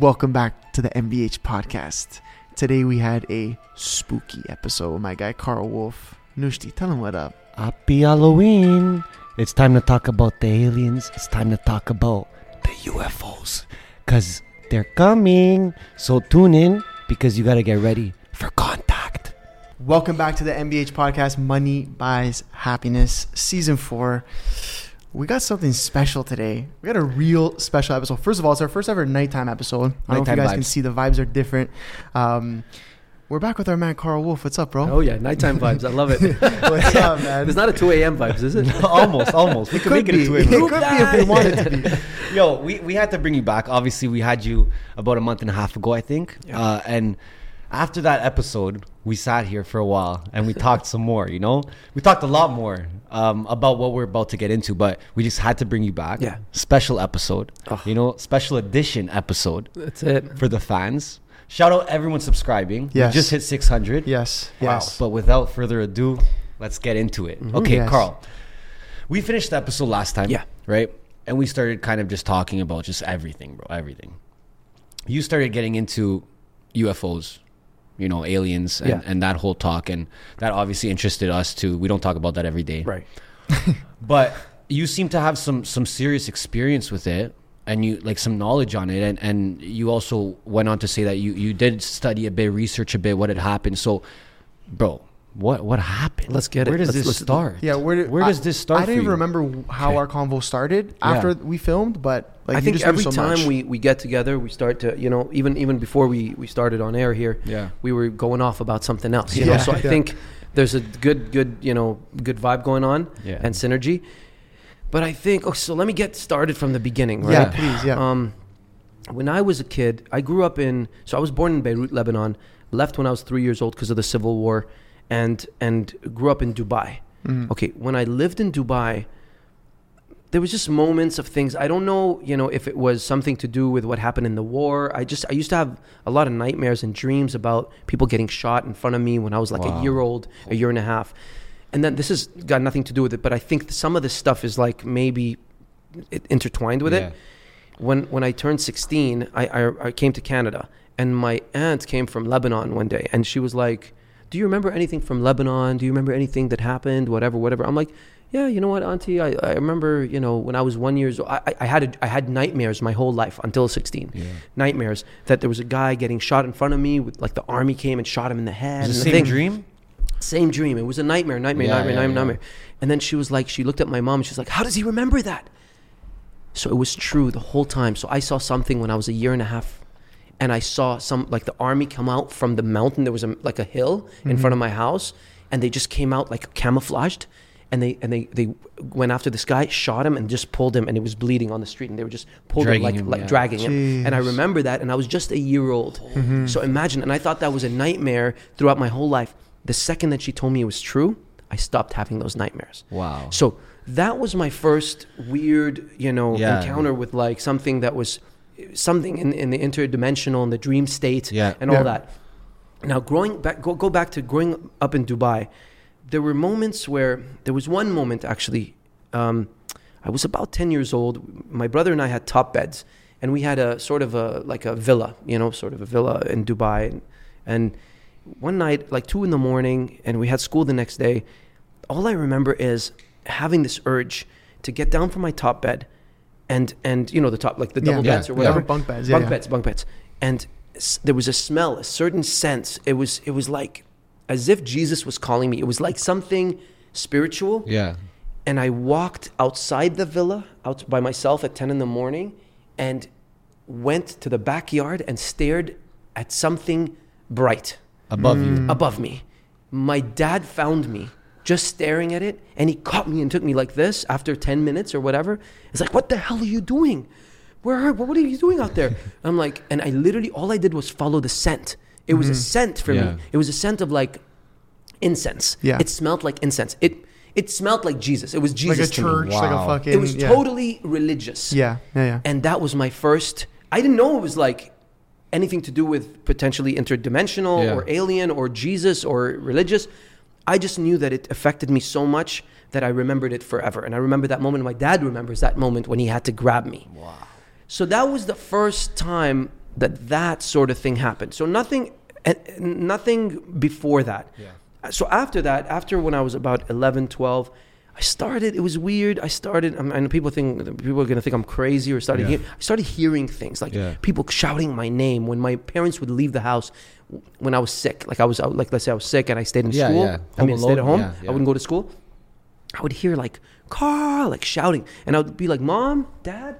Welcome back to the MBH podcast. Today we had a spooky episode with my guy Karl Wolf. Nushti, tell him what up. Happy Halloween! It's time to talk about the aliens. It's time to talk about the UFOs. Because they're coming. So tune in because you got to get ready for contact. Welcome back to the MBH podcast, Money Buys Happiness, season four. We got something special today. We got a real special episode. First of all, it's our first ever nighttime episode. I don't know if you guys can see the vibes are different. Um, we're back with our man Karl Wolf. What's up, bro? Oh yeah, nighttime vibes. I love it. What's up, man? It's not a 2 a.m. vibes, is it? almost, almost. We Could be. It a could be if we wanted to be. Yo, we, we had to bring you back. Obviously, we had you about a month and a half ago, I think. Uh, and after that episode, we sat here for a while and we talked some more, you know? We talked a lot more um, about what we're about to get into, but we just had to bring you back. Yeah. Special episode, Oh. you know, special edition episode That's it. for the fans. Shout out everyone subscribing. Yes. We just hit 600. Yes, Wow. yes. But without further ado, let's get into it. Okay, Yes. Karl. We finished the episode last time. Yeah. Right? And we started kind of just talking about just everything, bro. Everything. You started getting into UFOs, you know, aliens and, Yeah. and that whole talk. And that obviously interested us too. We don't talk about that every day. Right. But you seem to have some some serious experience with it and you like some knowledge on it and and you also went on to say that you you did study a bit research a bit what had happened so bro what what happened Let's get it. where does Let's- this let's- start Yeah, where, where does this start I didn't even remember how Okay. our convo started after Yeah. we filmed, but like I you think every so time much. we, we get together, we start to, you know, even even before we, we started on air here, Yeah. we were going off about something else, you know. So I yeah. think there's a good good you know good vibe going on Yeah. and synergy. But I think oh, so let me get started from the beginning, right? yeah, please, yeah. Um, when I was a kid, I grew up in. So I was born in Beirut, Lebanon. Left when I was three years old because of the civil war, and and grew up in Dubai. Mhm. Okay, when I lived in Dubai, there was just moments of things. I don't know, you know, if it was something to do with what happened in the war. I just I used to have a lot of nightmares and dreams about people getting shot in front of me when I was like Wow. a year old, a year and a half. And then this has got nothing to do with it, but I think some of this stuff is like maybe it intertwined with Yeah. it when when I turned 16, I, I I came to Canada, and my aunt came from Lebanon one day, and she was like, "Do you remember anything from Lebanon? Do you remember anything that happened? Whatever, whatever." I'm like, "Yeah, you know what, Auntie? I, I remember, you know, when I was one years old, I, I- had a, I had nightmares my whole life until 16. Yeah. Nightmares that there was a guy getting shot in front of me, with like the army came and shot him in the head. The same thing- dream same dream. It was a nightmare, nightmare, Yeah, nightmare, yeah, nightmare, nightmare. And then she was like, she looked at my mom and she's like, how does he remember that? So it was true the whole time. So I saw something when I was a year and a half, and I saw some like the army come out from the mountain. There was a, like a hill in front of mm-hmm. my house, and they just came out like camouflaged. And they and they, they went after this guy, shot him, and just pulled him, and he was bleeding on the street, and they were just pulled Dragging him like him, like yeah. dragging him. And I remember that, and I was just a year old. Mm-hmm. So imagine, and I thought that was a nightmare throughout my whole life. The second that she told me it was true, I stopped having those nightmares. wow So that was my first weird, you know, Yeah. encounter with like something that was something in, in the interdimensional and the dream state Yeah. and all Yeah. that. Now, growing back, go, go back to growing up in Dubai, there were moments where there was one moment actually. Um, I was about 10 years old. My brother and I had top beds, and we had a sort of a like a villa, you know, sort of a villa in Dubai. And, and one night, like two in the morning, and we had school the next day. All I remember is having this urge to get down from my top bed, and and you know the top like the double Yeah. beds or Yeah. whatever, Bunk beds, bunk yeah. beds, bunk beds, and s- there was a smell, a certain sense. It was it was like as if Jesus was calling me. It was like something spiritual yeah and I walked outside the villa out by myself at 10 in the morning and went to the backyard and stared at something bright above Mm. you above me. My dad found me just staring at it and he caught me and took me like this after 10 minutes or whatever. It's like, what the hell are you doing? Where are, what are you doing out there? I'm like, and I literally, all I did was follow the scent. It was a mm-hmm. scent for Yeah. me. It was a scent of like incense. Yeah. It smelled like incense. It, it smelled like Jesus. It was Jesus. like Jesus a to me. church, like a fucking. It was yeah. totally religious. Yeah, yeah, yeah. And that was my first. I didn't know it was like anything to do with potentially interdimensional Yeah. or alien or Jesus or religious. I just knew that it affected me so much that I remembered it forever. And I remember that moment. My dad remembers that moment when he had to grab me. wow So that was the first time that that sort of thing happened. So nothing, eh, nothing before that. Yeah. So after that, after when I was about 11, 12, I started. It was weird. I started. I know people think people are gonna think I'm crazy or started. Yeah. I started hearing things like Yeah. people shouting my name when my parents would leave the house when I was sick. Like I was out. Like let's say I was sick and I stayed in Yeah, school. yeah. I mean, Home stayed at home. I wouldn't go to school. I would hear like Karl like shouting, and I would be like, "Mom, Dad."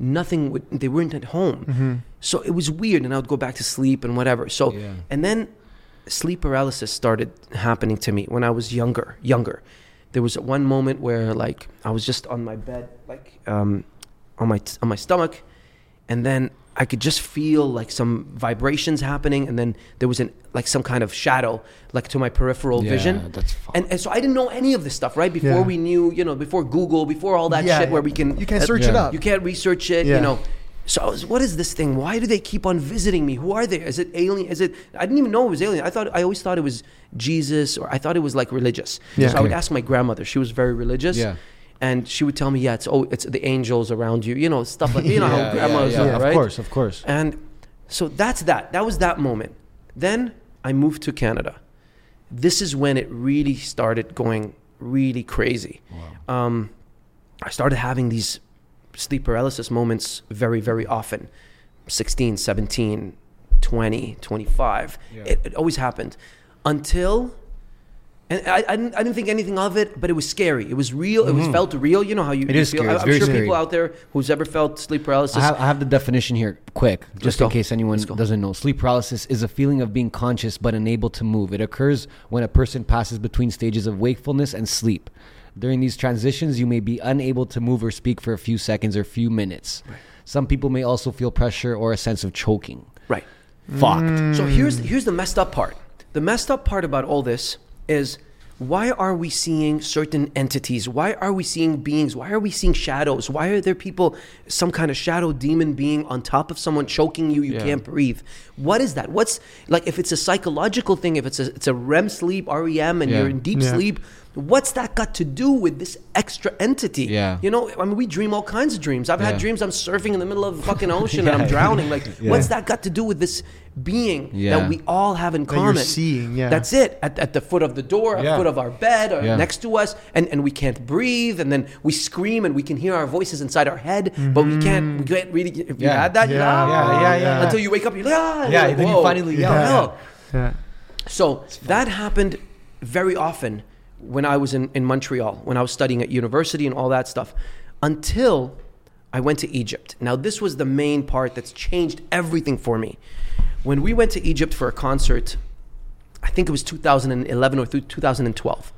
Nothing would. They weren't at home, Mm-hmm. so it was weird. And I would go back to sleep and whatever. So and then sleep paralysis started happening to me when I was younger. Younger, there was one moment where like I was just on my bed, like um, on my on my stomach, and then I could just feel like some vibrations happening, and then there was an like some kind of shadow like to my peripheral Yeah, vision. that's fu- and, and so I didn't know any of this stuff right before Yeah. we knew you know before Google before all that Yeah, shit where we can You can't uh, search it up. you can't research it, Yeah. you know. So I was, what is this thing? Why do they keep on visiting me? Who are they? Is it alien? Is it? I didn't even know it was alien. I thought I always thought it was Jesus, or I thought it was like religious. Yeah. So I would ask my grandmother. She was very religious. Yeah. And she would tell me, yeah, it's oh, it's the angels around you, you know, stuff like that. you know yeah, how grandmas yeah, are, yeah, right? Of course, of course. And so that's that. That was that moment. Then I moved to Canada. This is when it really started going really crazy. Um, I started having these sleep paralysis moments very, very often 16, 17, 20, 25. Yeah. It, it always happened until. And I, I, didn't, I didn't think anything of it, but it was scary. It was real. It was Mhm. felt real. You know how you, It you is feel. scary. I'm very sure scary. people out there who's ever felt sleep paralysis. I have, I have the definition here, quick, just go. in case anyone doesn't know. Sleep paralysis is a feeling of being conscious but unable to move. It occurs when a person passes between stages of wakefulness and sleep. During these transitions, you may be unable to move or speak for a few seconds or a few minutes. Some people may also feel pressure or a sense of choking. right. Fucked. Mm. So here's here's the messed up part. The messed up part about all this is why are we seeing certain entities? Why are we seeing beings? Why are we seeing shadows? Why are there people, some kind of shadow demon being on top of someone choking you? You Yeah. can't breathe. What is that? What's like if it's a psychological thing? If it's a it's a REM sleep, REM, and Yeah. you're in deep Yeah. sleep. What's that got to do with this extra entity? Yeah. You know, I mean, we dream all kinds of dreams. I've had dreams I'm surfing in the middle of the fucking ocean and I'm drowning. Like, Yeah. what's that got to do with this being Yeah. that we all have in That you're seeing, yeah. That's it. At, at the foot of the door, at the foot of our bed, or Yeah. next to us, and, and we can't breathe, and then we scream and we can hear our voices inside our head, but we can't we can't really. If you had that, you're Yeah, like, yeah, yeah, yeah. Until you wake up, you're like, ah, Yeah, like, then you finally yell. Yeah. hell? Yeah. So that happened very often when I was in, in Montreal, when I was studying at university and all that stuff, until I went to Egypt. Now, this was the main part that's changed everything for me. When we went to Egypt for a concert, I think it was 2011 or through 2012,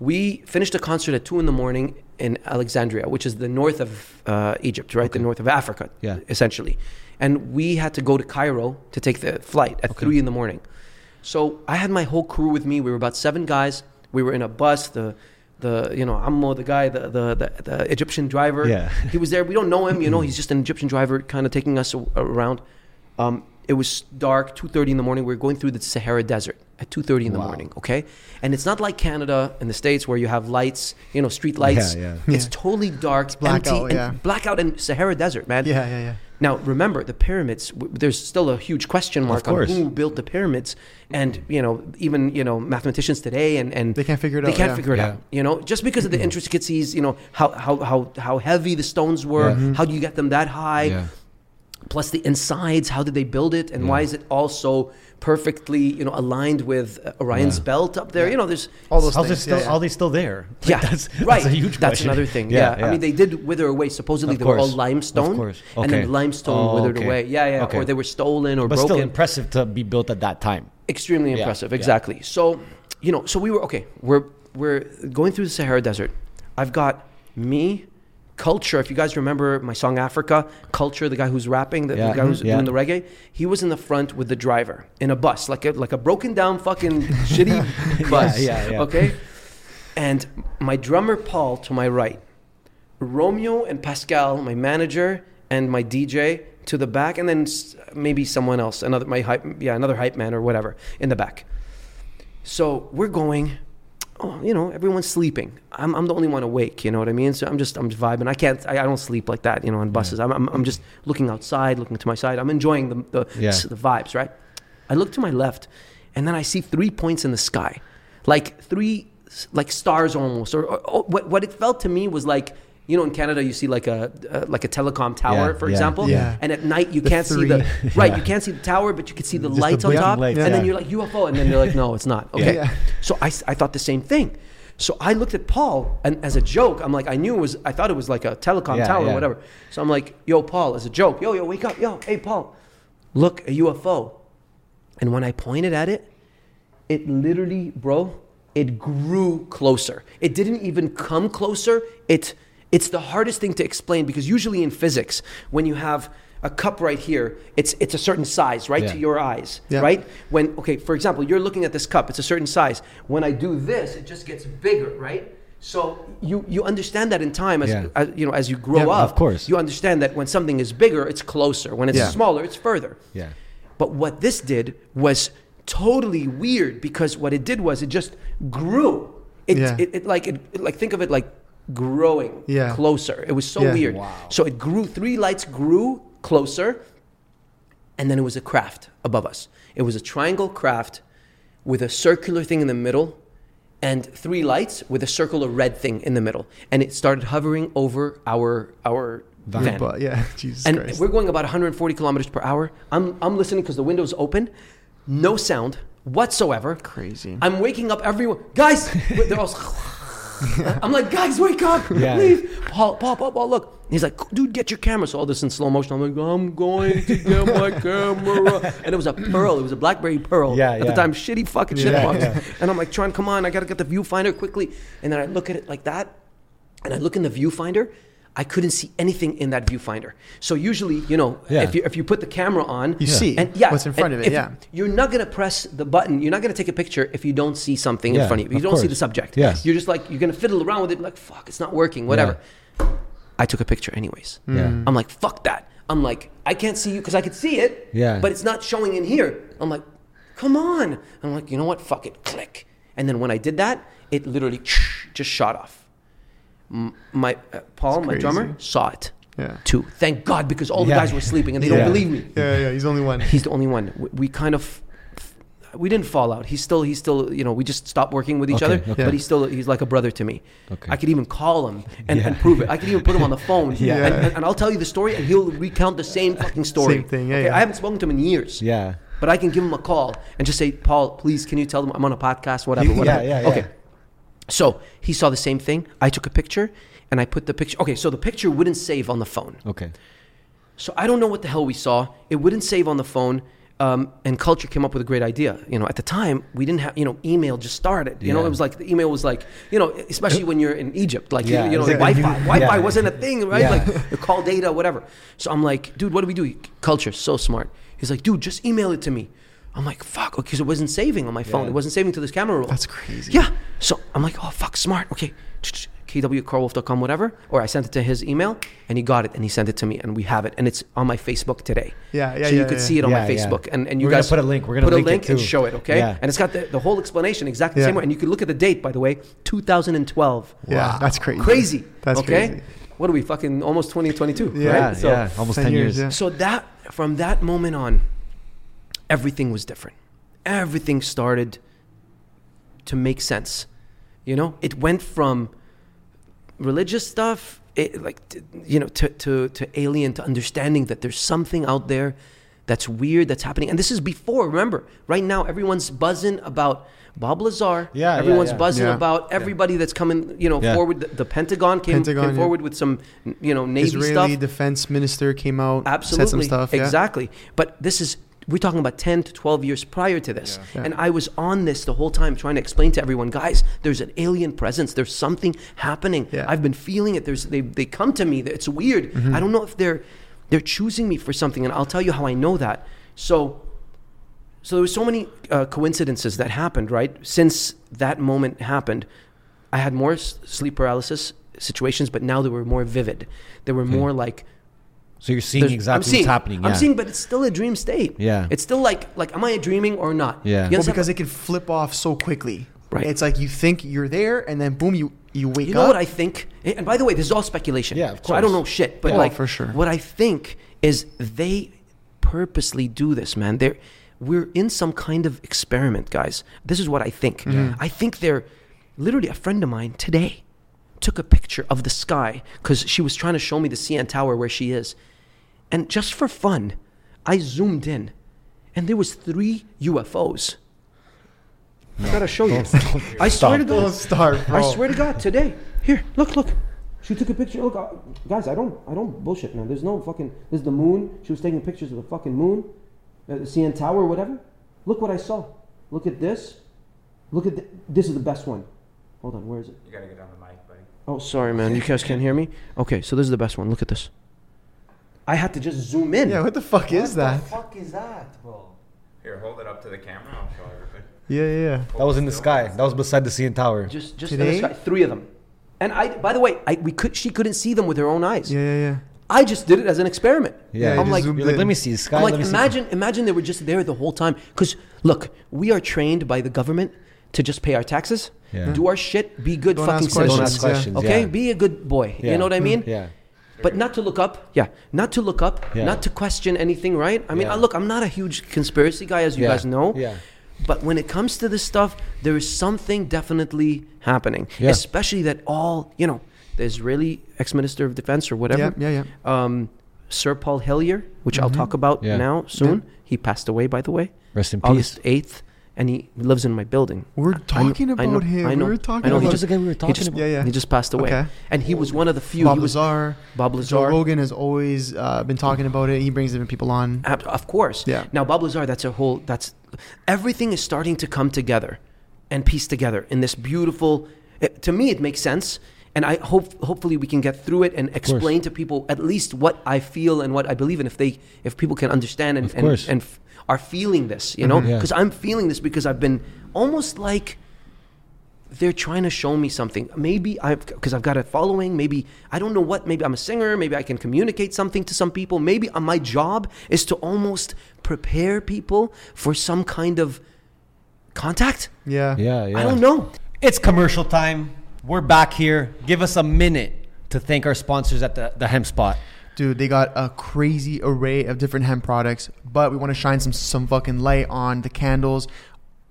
we finished a concert at 2 in the morning in Alexandria, which is the north of uh, Egypt, right? The north of Africa, Yeah. essentially. And we had to go to Cairo to take the flight at 3 in the morning. So I had my whole crew with me. We were about seven guys. We were in a bus. The, the you know, Ammo, the guy, the, the, the, the Egyptian driver, Yeah. he was there. We don't know him, you know. He's just an Egyptian driver, kind of taking us a- around. Um, it was dark, two thirty in the morning. We were going through the Sahara Desert at two thirty in the Wow. morning. Okay, and it's not like Canada and the states where you have lights, you know, street lights. Yeah, It's Yeah. totally dark, blackout, empty, and yeah. blackout in Sahara Desert, man. Yeah, yeah, yeah. Now, remember the pyramids. w- There's still a huge question mark on who built the pyramids, and you know, even you know, mathematicians today, and and They can't figure it they out, can't yeah. figure it Yeah. out. You know, just because of the mm-hmm. intricacies, you know, how how how how heavy the stones were, Yeah. how do you get them that high? Yeah. Plus the insides, how did they build it, and Yeah. why is it all so perfectly you know aligned with uh, Orion's Yeah. belt up there? You know, there's All those How's things. still? yeah, yeah. Are they still there? Like, yeah, that's, right. That's a huge That's question. another thing. Yeah, I mean they did wither away. Supposedly Of they were all limestone, Of course. and Okay. then limestone Oh, withered okay. away. Yeah, yeah, Okay. or they were stolen or but broken. still impressive to be built at that time. extremely Yeah, impressive yeah. exactly so you know so we were okay we're we're going through the sahara desert i've got me culture if you guys remember my song africa culture the guy who's rapping the, the guy who's yeah. doing the reggae he was in the front with the driver in a bus like a like a broken down fucking shitty bus yeah, yeah. okay and my drummer paul to my right romeo and pascal my manager and my dj to the back and then maybe someone else another my hype yeah another hype man or whatever in the back so we're going oh, you know, everyone's sleeping. I'm, I'm the only one awake. You know what I mean? So I'm just I'm just vibing. I can't. I, I don't sleep like that. You know, on buses. I'm, I'm I'm just looking outside, looking to my side. I'm enjoying the the, Yeah. the vibes. Right. I look to my left, and then I see three points in the sky, like three like stars almost. Or, or, or what what it felt to me was like. You know, in Canada, you see like a uh, like a telecom tower, Yeah, for yeah. example, Yeah. and at night you The can't see the three. right. You can't see the tower, but you can see the Just the lights on blinking top, lights, and then you're like UFO, and then they're like, no, it's not. Okay, Yeah. so I thought the same thing. So I looked at Paul, and as a joke, I'm like, I knew it was, I thought it was like a telecom tower or whatever. So I'm like, yo, Paul, as a joke, yo, yo, wake up, yo, hey, Paul, look, a UFO. And when I pointed at it, it literally, bro, it grew closer. It didn't even come closer. It, it's the hardest thing to explain because usually in physics, when you have a cup right here, it's, it's a certain size, right, Yeah. to your eyes, Yeah. right? When, okay, for example, you're looking at this cup, it's a certain size. When I do this, it just gets bigger, right? So you, you understand that in time as, Yeah. as you know as you grow up. of course. You understand that when something is bigger, it's closer. When it's smaller, it's further. Yeah. But what this did was totally weird because what it did was it just grew. It, Yeah. it, it like it, it- like think of it like growing Yeah. closer. It was so Yeah. weird. Wow. So it grew. Three lights grew closer, and then it was a craft above us. It was a triangle craft with a circular thing in the middle, and three lights with a circular red thing in the middle. And it started hovering over our our Van. van. But yeah, Jesus And Christ. we're going about 140 kilometers per hour. I'm, I'm listening because the window's open, no sound whatsoever. Crazy. I'm waking up everyone. Guys, they're all. I'm like, guys, wake up, Yeah. please. Paul, Paul, Paul, Paul, look. He's like, dude, get your camera. So all this in slow motion. I'm like, I'm going to get my camera. And it was a Pearl. It was a BlackBerry Pearl. Yeah, At the time, shitty fucking shit Yeah, box. yeah. And I'm like, trying, come on, I gotta get the viewfinder quickly. And then I look at it like that, and I look in the viewfinder. I couldn't see anything in that viewfinder. So usually, you know, Yeah. if you if you put the camera on, You see and yeah, what's in front of it, yeah. you're not gonna press the button. You're not gonna take a picture if you don't see something Yeah, in front of you. You of don't see the subject. Yes. You're just like you're gonna fiddle around with it, like fuck, it's not working, whatever. I took a picture anyways. Yeah. I'm like, fuck that. I'm like, I can't see you because I could see it. Yeah. But it's not showing in here. I'm like, come on. I'm like, you know what? Fuck it. Click. And then when I did that, it literally just shot off. M- My uh, Paul, my drummer, saw it yeah. too. Thank God because all the Yeah. guys were sleeping and they Yeah. don't believe me. Yeah, yeah, he's the only one. He's the only one. We, we kind of we didn't fall out. He's still he's still you know we just stopped working with each Okay, other. okay. But he's still he's like a brother to me. Okay. I could even call him and, Yeah. and prove it. I could even put him on the phone. Yeah. And, and, and I'll tell you the story and he'll recount the same fucking story. Same thing, yeah, Okay, yeah. I haven't spoken to him in years. Yeah. But I can give him a call and just say, Paul, please, can you tell them I'm on a podcast, whatever, Yeah, whatever. yeah, yeah. Okay. So he saw the same thing. I took a picture and I put the picture. Okay, so the picture wouldn't save on the phone. Okay. So I don't know what the hell we saw. It wouldn't save on the phone. Um, and culture came up with a great idea. You know, at the time we didn't have, you know, email just started. You know, it was like the email was like, you know, especially when you're in Egypt, like Yeah, you, you know, like Wi-Fi. Wi-Fi Yeah. wasn't a thing, right? Yeah. Like the call data, whatever. So I'm like, dude, what do we do? Culture, so smart. He's like, dude, just email it to me. I'm like, fuck, okay, 'cause it wasn't saving on my phone. Yeah. It wasn't saving to this camera roll. That's crazy. Yeah. So I'm like, oh fuck, smart. Okay. KW@karlwolf.com, whatever. Or I sent it to his email and he got it and he sent it to me and we have it and it's on my Facebook today. Yeah, yeah, So you yeah, could yeah. see it on my. Facebook and, and you We're guys put a link. We're gonna put link a link and show it. Okay. Yeah. And it's got the, the whole explanation exactly the same way. And you can look at the date, by the way, 2012. Yeah, Wow. that's crazy. Crazy. That's okay. crazy. What are we fucking almost 2022? Yeah, right? Yeah. Almost 10 years. yeah. So that from that moment on, everything was different. Everything started to make sense. You know, it went from religious stuff, it, like you know, to, to to alien to understanding that there's something out there that's weird that's happening. And this is before. Remember, right now everyone's buzzing about Bob Lazar. Yeah, yeah, everyone's yeah. buzzing Yeah. about everybody that's coming. You know, Yeah. forward. The, the Pentagon came, Pentagon, came yeah. forward with some, you know, Navy Israeli stuff. defense minister came out, Absolutely. said some stuff. yeah. Exactly. But this is we're talking about 10 to 12 years prior to this. Yeah. And I was on this the whole time trying to explain to everyone, guys, there's an alien presence. There's something happening. Yeah. I've been feeling it. There's they they come to me. It's weird. Mm-hmm. I don't know if they're they're choosing me for something and I'll tell you how I know that. So so there were so many uh, coincidences that happened, right? Since that moment happened, I had more s- sleep paralysis situations, but now they were more vivid. They were more like So you're seeing there's- exactly I'm seeing, what's happening. Yeah. I'm seeing, but it's still a dream state. Yeah. It's still like, like, am I dreaming or not? Yeah. Well, Well, because it can flip off so quickly. Right. It's like you think you're there, and then boom, you you wake up. You know up. what I think? And by the way, this is all speculation. Yeah, of So I don't know shit, but Yeah, like for sure. What I think is they purposely do this, man. They're we're in some kind of experiment, guys. This is what I think. I think they're literally a friend of mine today took a picture of the sky because she was trying to show me the CN Tower where she is, and just for fun, I zoomed in, and there was three UFOs. I gotta show you. I swear to God. Start, bro. I swear to God, today. Here, look, look. She took a picture. Look, uh, guys, I don't, I don't bullshit, man. There's no fucking. There's the moon. She was taking pictures of the fucking moon, uh, the CN Tower, or whatever. Look what I saw. Look at this. Look at th- this is the best one. Hold on, where is it? You gotta get on the mic, buddy. Oh, sorry, man. You guys can't hear me. Okay, so this is the best one. Look at this. I had to just zoom in. Yeah, what the fuck is that? What the fuck is that, bro? Here, hold it up to the camera. I'll show everybody. Yeah, yeah, yeah. That was in the sky. That was beside the CN Tower. Just, just Today? in the sky. Three of them. And I, by the way, I, we could, she couldn't see them with her own eyes. Yeah, yeah, yeah. I just did it as an experiment. Yeah, you I'm just like, zoomed You're like, in. let me see the sky. I'm like, let me see- imagine, imagine they were just there the whole time. Because look, we are trained by the government to just pay our taxes, Yeah. do our shit, be good Don't fucking ask citizens. Don't ask questions. Okay, yeah. be a good boy. Yeah. You know what I mean? Yeah. But not to look up. Yeah, not to look up. Yeah. Not to question anything. Right? I mean, Yeah. I, look, I'm not a huge conspiracy guy, as you Yeah. guys know. Yeah. But when it comes to this stuff, there is something definitely happening. Yeah. Especially that all, you know, the Israeli ex-minister of defense or whatever, Yeah, yeah, yeah. um, Sir Paul Hellyer, which I'll talk about Mm-hmm. Now soon. He passed away, by the way, Rest in peace. August eighth, and he lives in my building. We're talking I about know- him. I know, we were I talking know, about he just- was the guy we were He talking just, about? Yeah, yeah. he just passed away, Okay. and he was one of the few. Bob he was Lazar. Bob Joe Lazar. Rogan has always uh, been talking about it. He brings different people on. Of course. Yeah. Now, Bob Lazar, that's a whole. That's everything is starting to come together and piece together in this beautiful. It, to me, it makes sense, and I hope hopefully we can get through it and explain to people at least what I feel and what I believe, and if they if people can understand and and, and are feeling this, you know, Mhm. Yeah. because I'm feeling this because I've been almost like they're trying to show me something. Maybe I've because I've got a following. Maybe I don't know what. Maybe I'm a singer. Maybe I can communicate something to some people. Maybe uh, my job is to almost prepare people for some kind of contact. Yeah. Yeah, yeah. I don't know. It's commercial time. We're back here. Give us a minute to thank our sponsors at the, the Hemp Spot. Dude, they got a crazy array of different hemp products, but we want to shine some some fucking light on the candles.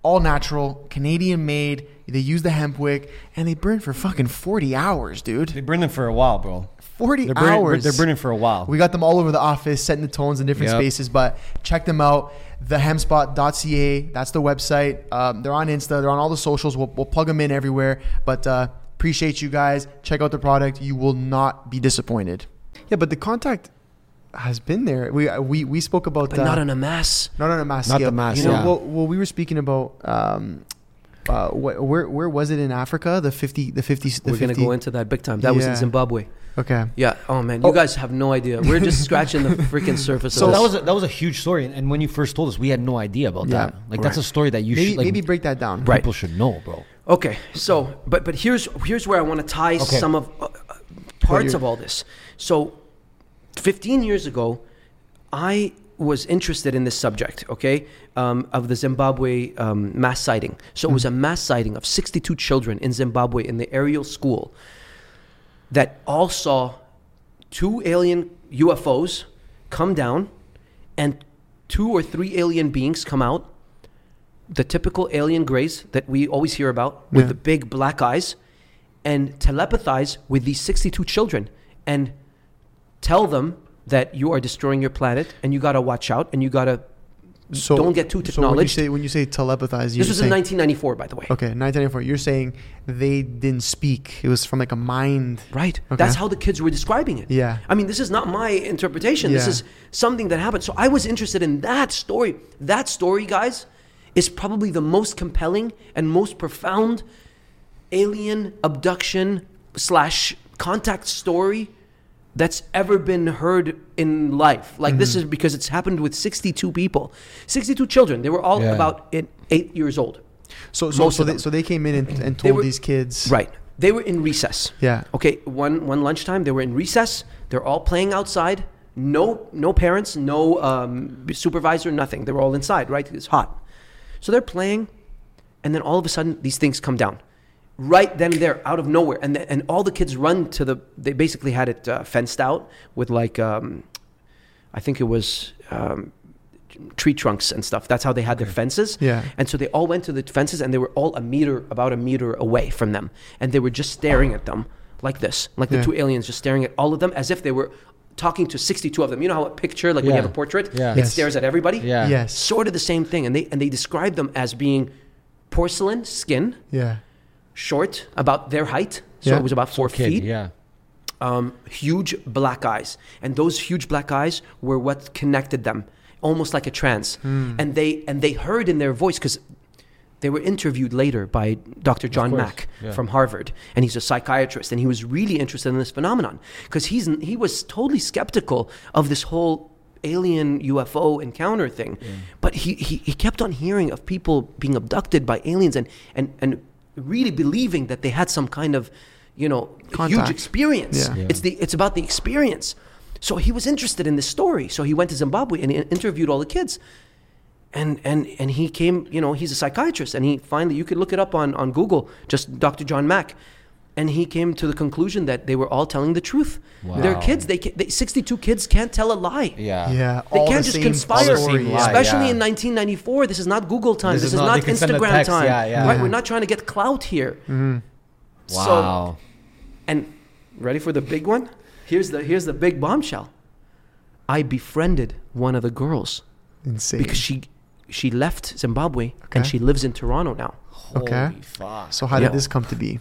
All natural, Canadian made. They use the hemp wick and they burn for fucking 40 hours, dude. They burn them for a while, bro. 40 They're burning, hours. they're burning for a while. We got them all over the office, setting the tones in different Yep. spaces. But check them out, thehempspot.ca. That's the website. Um, they're on Insta. They're on all the socials. We'll, we'll plug them in everywhere. But uh, appreciate you guys. Check out the product. You will not be disappointed. Yeah, but the contact has been there. We we, we spoke about that But uh, not on a mass. not on a mass Not scale. the mass, You know, yeah. well, well, we were speaking about. Um, uh, wh- where where was it in Africa? The fifty, the fifty, the We're gonna go into that big time. That was in Zimbabwe. Okay, Yeah. Oh man, you Oh. guys have no idea. We're just scratching the freaking surface. so of that was a, that was a huge story, and when you first told us, we had no idea about Yeah, that. Like that's a story that you maybe should like, maybe break that down. Right. people should know, bro. Okay, so but but here's here's where I want to tie Okay. some of uh, uh, parts of all this. So, 15 years ago, I was interested in this subject. Okay, um, of the Zimbabwe um, mass sighting. So it was a mass sighting of 62 children in Zimbabwe in the Ariel school that all saw two alien UFOs come down, and two or three alien beings come out the typical alien grays that we always hear about with Yeah. the big black eyes and telepathize with these 62 children and tell them that you are destroying your planet and you got to watch out and you got to So don't get too So when you say when you say telepathize, you're this was saying, in 1994 by the way Okay, 1994. You're saying they didn't speak. It was from like a mind. right Okay. that's how the kids were describing it Yeah. i mean this is not my interpretation this is something that happened so i was interested in that story that story guys is probably the most compelling and most profound alien abduction slash contact story that's ever been heard in life. Like this is because it's happened with 62 people, 62 children. They were all Yeah. about eight, eight years old. So so so they, so they came in and, and told were- these kids. Right. They were in recess. Yeah. Okay. One one lunchtime, they were in recess. They're all playing outside. No no parents, no um, supervisor, nothing. They were all inside. Right. It's hot. So they're playing, and then all of a sudden these things come down, right then and there, out of nowhere, and the, and all the kids run to the. They basically had it uh, fenced out with like, um, I think it was. Um, tree trunks and stuff that's how they had their fences Yeah. and so they all went to the fences and they were all a meter about a meter away from them and they were just staring at them like this like the Yeah. two aliens just staring at all of them as if they were talking to 62 of them you know how a picture like when you have a portrait Yeah. it Yes. stares at everybody Yeah. Yes. sort of the same thing and they and they described them as being porcelain skin Yeah. Short about their height so Yeah. it was about four Kid, feet yeah. um, huge black eyes, and those huge black eyes were what connected them, almost like a trance. Hmm. And they and they heard in their voice because they were interviewed later by Dr. John Mack yeah. from Harvard, and he's a psychiatrist, and he was really interested in this phenomenon because he's he was totally skeptical of this whole alien UFO encounter thing, but he, he he kept on hearing of people being abducted by aliens and and and really believing that they had some kind of you know huge experience. Yeah. Yeah. It's the it's about the experience. So he was interested in this story. So he went to Zimbabwe and he interviewed all the kids. And and and he came, you know, he's a psychiatrist and he finally you could look it up on, on Google, just Dr. John Mack. And he came to the conclusion that they were all telling the truth. They're kids. They, ca- they 62 kids can't tell a lie. Yeah. Yeah. They all can't the just same conspire, story. lie, especially yeah. in 1994. This is not Google time. This This, is is, not- not, they can send a Instagram time. yeah, yeah. Right? Yeah. We're not trying to get clout here. Mm-hmm. So, Wow. and ready for the big one? Here's the here's the big bombshell. I befriended one of the girls Insane. because she she left Zimbabwe Okay. and she lives in Toronto now. Okay. Holy fuck. so how Yeah. did this come to be?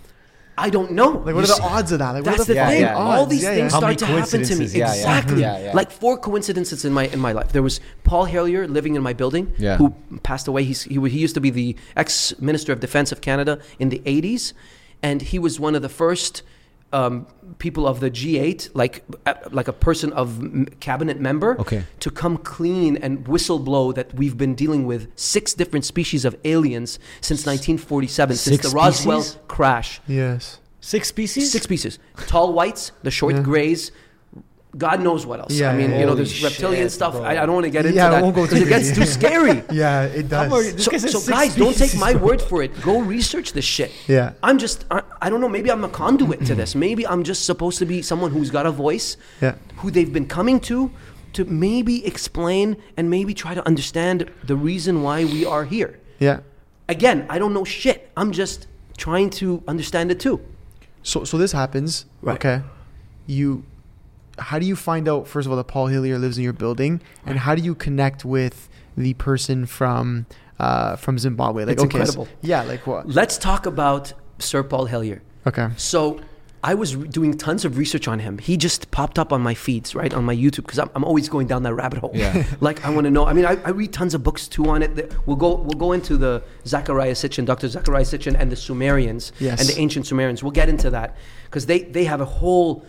I don't know. Like, what You are the see- odds of that? Like, That's are the, the thing. yeah. All these Yeah, things yeah. Start to happen to me. Yeah, yeah. exactly. Yeah, yeah. Like four coincidences in my in my life. There was Paul Hellyer living in my building, Yeah. who passed away. He's, he he used to be the ex minister of defense of Canada in the '80s, and he was one of the first. Um, people of the G8, like uh, like a person of cabinet member, Okay. to come clean and whistleblow that we've been dealing with six different species of aliens since 1947, since Six the Roswell species? crash. Yes. Six species? Six pieces. Tall whites, the short Yeah. grays. God knows what else. Yeah, I mean, yeah, you know, Holy there's reptilian shit, stuff. I, I don't want to get into Yeah, that won't go because it gets too scary. Yeah, it does. How are So, so guys, don't take my word for it. Go research this shit. Yeah. I'm just, I, I don't know. Maybe I'm a conduit to this. Maybe I'm just supposed to be someone who's got a voice, Yeah. who they've been coming to, to maybe explain and maybe try to understand the reason why we are here. Yeah. Again, I don't know shit. I'm just trying to understand it too. So so this happens. Right. Okay. You how do you find out first of all that Paul Hellyer lives in your building and how do you connect with the person from uh from Zimbabwe? Like It's okay. so- incredible. yeah, like what? Let's talk about Sir Paul Hellyer. Okay. So I was re- doing tons of research on him. He just popped up on my feeds, right, on my YouTube, because I'm, I'm always going down that rabbit hole. Yeah. like I want to know. I mean, I, I read tons of books too on it. We'll go we'll go into the Zecharia Sitchin, Dr. Zecharia Sitchin, and the Sumerians Yes. and the ancient Sumerians. We'll get into that because they they have a whole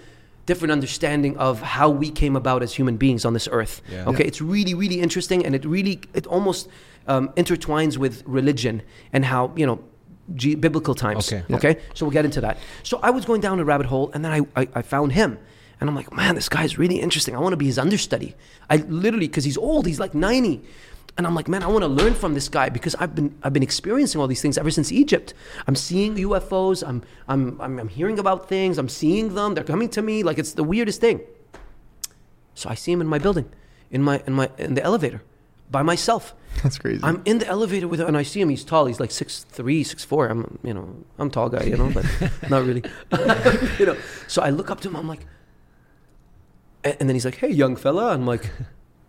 different understanding of how we came about as human beings on this earth. Yeah. Okay, Yeah. it's really really interesting, and it really it almost um, intertwines with religion and how you know. G- biblical times. Okay. Yeah. Okay. So we'll get into that. So I was going down a rabbit hole, and then I, I, I found him, and I'm like, man, this guy's really interesting. I want to be his understudy. I literally, because he's old, he's like 90, and I'm like, man, I want to learn from this guy because I've been I've been experiencing all these things ever since Egypt. I'm seeing UFOs. I'm I'm I'm, I'm hearing about things. I'm seeing them. They're coming to me. Like it's the weirdest thing. So I see him in my building, in my in my in the elevator, by myself. That's crazy. I'm in the elevator with him, and I see him. He's tall. He's like six three, six four. I'm, you know, I'm tall guy, you know, but not really. you know. So I look up to him. I'm like, and, and then he's like, "Hey, young fella." I'm like,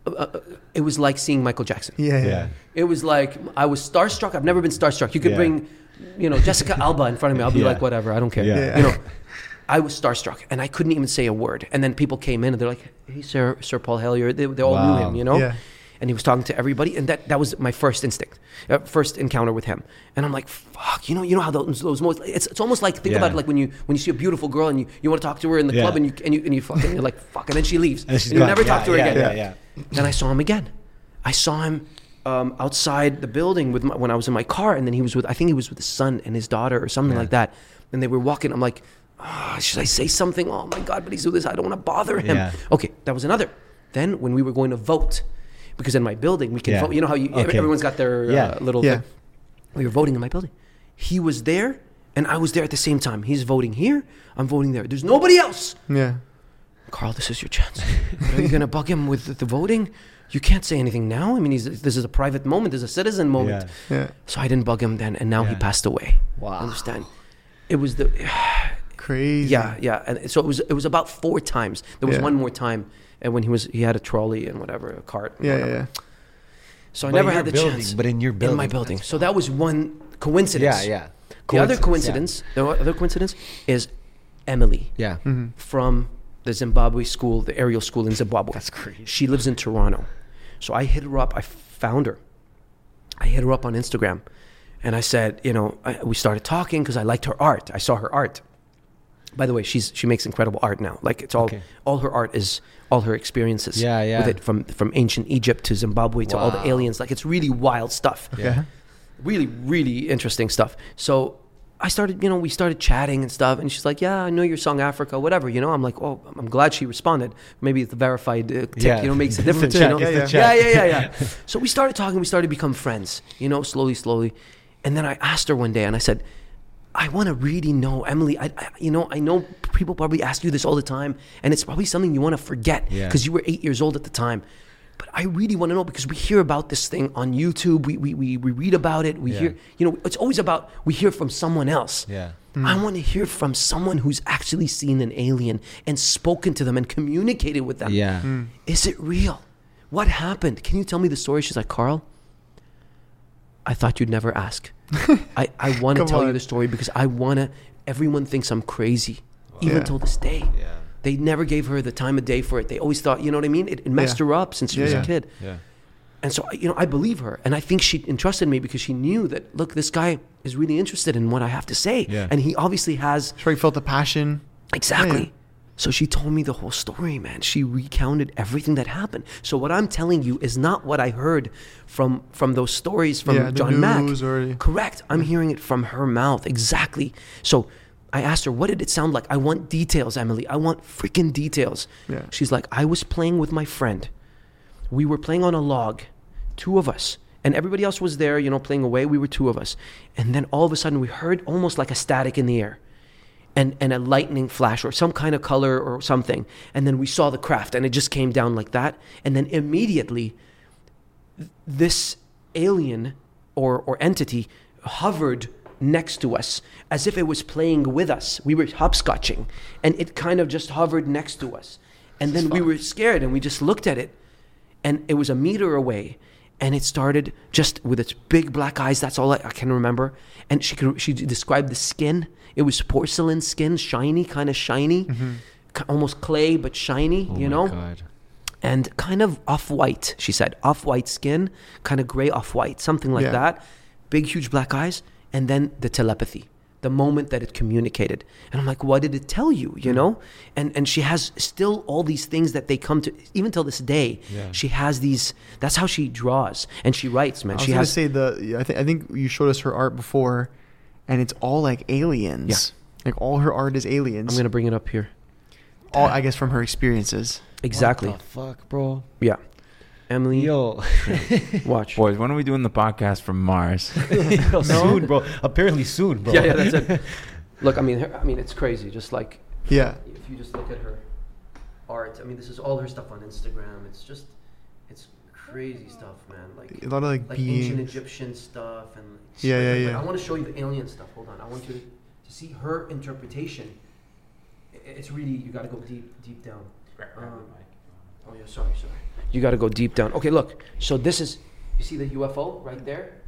uh, uh, it was like seeing Michael Jackson. yeah, yeah. Yeah. It was like I was starstruck. I've never been starstruck. You could Yeah. bring, you know, Jessica Alba in front of me. I'll be Yeah. like, whatever. I don't care. Yeah. Yeah. You know. I was starstruck, and I couldn't even say a word. And then people came in, and they're like, "Hey, Sir, Sir Paul Hellyer." They, they all knew him, you know Yeah. and he was talking to everybody and that, that was my first instinct uh, first encounter with him and i'm like fuck you know you know how those, those moments it's, it's almost like think Yeah. about it like when you when you see a beautiful girl and you, you want to talk to her in the Yeah. club and you and you and you fucking you're like fuck and then she leaves And she's you never Yeah, talk to her yeah, again Yeah, yeah. Then I saw him again. I saw him um, outside the building with my, when I was in my car, and then he was with I think he was with his son and his daughter or something Yeah. like that. And they were walking. I'm like, ah, should I say something? Oh my god, but he's doing this. I don't want to bother him. Yeah. Okay, that was another. Then when we were going to vote, because in my building we can Yeah. vote. You know how you Okay. everyone's got their uh, little. Yeah. We were voting in my building. He was there, and I was there at the same time. He's voting here. I'm voting there. There's nobody else. Yeah. Karl, this is your chance. Are you gonna bug him with the, the voting? You can't say anything now. I mean, he's, this is a private moment. This is a citizen moment. Yeah. Yeah. So I didn't bug him then, and now he passed away. Wow. Understand? It was the Crazy. yeah yeah, and so it was it was about four times. There was Yeah. one more time, and when he was he had a trolley and whatever a cart. Yeah, yeah, whatever. yeah. So I But never had the building, chance. but in your building, in my building. So that was one coincidence. Yeah, yeah. The other Coincidence, coincidence, the other coincidence is Emily Yeah. Mhm. from the Zimbabwe school, the Ariel school in Zimbabwe. That's crazy. She lives in Toronto. So I hit her up. I found her. I hit her up on Instagram. And I said, you know, I, we started talking because I liked her art. I saw her art. By the way, she's she makes incredible art now. Like it's all Okay. all her art is all her experiences. Yeah, yeah. With it from from ancient Egypt to Zimbabwe to all the aliens. Like it's really wild stuff Yeah. really really interesting stuff so i started you know we started chatting and stuff and she's like yeah i know your song africa whatever you know i'm like oh i'm glad she responded maybe it's the verified uh, tick Yeah. you know makes a difference check, you know yeah, yeah yeah. yeah yeah yeah so we started talking we started to become friends you know slowly slowly and then i asked her one day and i said I want to really know, Emily. I, I, you know, I know people probably ask you this all the time, and it's probably something you want to forget Yeah. because you were eight years old at the time. But I really want to know because we hear about this thing on YouTube. We, we, we, we read about it. We Yeah. hear, you know, it's always about we hear from someone else. Yeah. I want to hear from someone who's actually seen an alien and spoken to them and communicated with them. Yeah. Hmm. Is it real? What happened? Can you tell me the story? She's like, Karl, I thought you'd never ask. I, I want to Come tell you the story because I want to, everyone thinks I'm crazy, even Yeah. till this day. Yeah. They never gave her the time of day for it. They always thought, you know what I mean? It, it messed Yeah. her up since she Yeah, was yeah. a kid. Yeah. And so, you know, I believe her. And I think she entrusted me because she knew that, look, this guy is really interested in what I have to say. Yeah. And he obviously has Sure, you felt the passion. Exactly. Yeah. So she told me the whole story, man. She recounted everything that happened. So what I'm telling you is not what I heard from from those stories from Yeah, John Mack. or- Correct. I'm hearing it from her mouth. Exactly. So I asked her, "What did it sound like?" I want details, Emily. I want freaking details. Yeah. She's like, "I was playing with my friend. We were playing on a log, two of us." And everybody else was there, you know, playing away. We were two of us. And then all of a sudden, we heard almost like a static in the air and, and a lightning flash or some kind of color or something. And then we saw the craft and it just came down like that. And then immediately, this alien or, or entity hovered next to us as if it was playing with us. We were hopscotching and it kind of just hovered next to us. And then we were scared and we just looked at it and it was a meter away and it started just with its big black eyes. That's all i, I can remember. And she could, she described the skin. It was porcelain skin shiny kind of shiny ki- almost clay but shiny Oh you know? God. and kind of off-white she said. Off-white skin kind of gray off-white something like Yeah. that. Big huge black eyes and then the telepathy the moment that it communicated and i'm like what did it tell you you hmm. know and and she has still all these things that they come to even till this day Yeah. she has these that's how she draws and she writes man I was she gonna say the. I think I think you showed us her art before, and it's all like aliens. yeah. Like all her art is aliens. i'm gonna bring it up here all I guess from her experiences. exactly What the fuck, bro? yeah emily Yo. watch Boys, when are we doing the podcast from Mars? Yo, soon, bro. Apparently soon, bro. yeah yeah that's it look i mean her, i mean it's crazy just like Yeah. if you just look at her art i mean this is all her stuff on instagram it's just it's crazy stuff man like A lot of like, like ancient. Egyptian stuff and Yeah, yeah, but yeah. I want to show you the alien stuff. Hold on, I want you to see her interpretation. It's really you got to go deep, deep down. Grab grab the Um, mic. Oh yeah, sorry, sorry. You got to go deep down. Okay, look. So this is you see the UFO right there.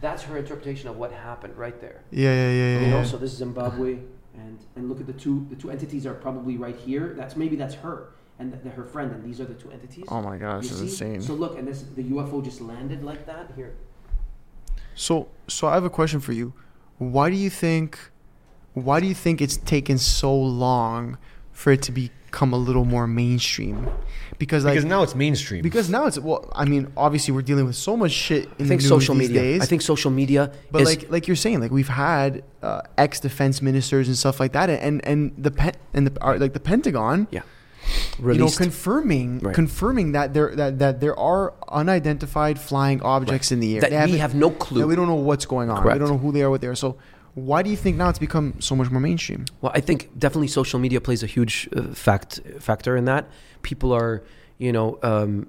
That's her interpretation of what happened right there. Yeah, yeah, yeah, yeah. You know, yeah. so this is Zimbabwe, and and look at the two the two entities are probably right here. That's maybe that's her and the, her friend, and these are the two entities. oh my god, You this is insane. So look, and this the UFO just landed like that here. So, so I have a question for you. Why do you think, why do you think it's taken so long for it to become a little more mainstream? Because like, Because now it's mainstream. because now it's well, I mean, obviously we're dealing with so much shit in I think the news social these media. days. I think social media but is like, like you're saying, like we've had uh, ex defense ministers and stuff like that, and and the pen and the are, like the Pentagon Yeah. you know, confirming Right. confirming that there that, that there are unidentified flying objects in the air that They we haven't- have no that clue. we don't know what's going on. Correct. We don't know who they are, what they are. So, why do you think now it's become so much more mainstream? Well, I think definitely social media plays a huge uh, fact factor in that. People are, you know, um,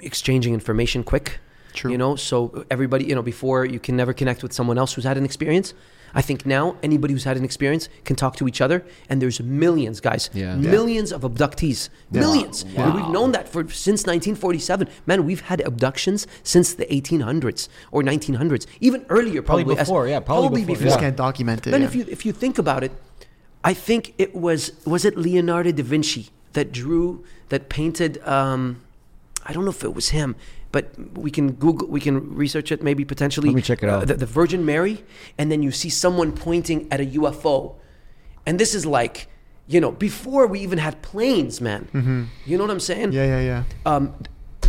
exchanging information quick. True. You know, so everybody, you know, before you can never connect with someone else who's had an experience. I think now anybody who's had an experience can talk to each other, and there's millions, guys, Yeah. Yeah. millions of abductees, Yeah. millions. Wow. And we've known that for since 1947. Man, we've had abductions since the 1800s or 1900s, even earlier, Probably probably, as- before, yeah, probably before, You just can't document it. then yeah. if you if you think about it, I think it was was it Leonardo da Vinci that drew that painted. Um, I don't know if it was him, but we can Google, we can research it. Maybe potentially. Let me check it out. Uh, the, the Virgin Mary, and then you see someone pointing at a UFO, and this is like, you know, before we even had planes, man. You know what I'm saying? Mm-hmm. yeah, yeah, yeah. Um,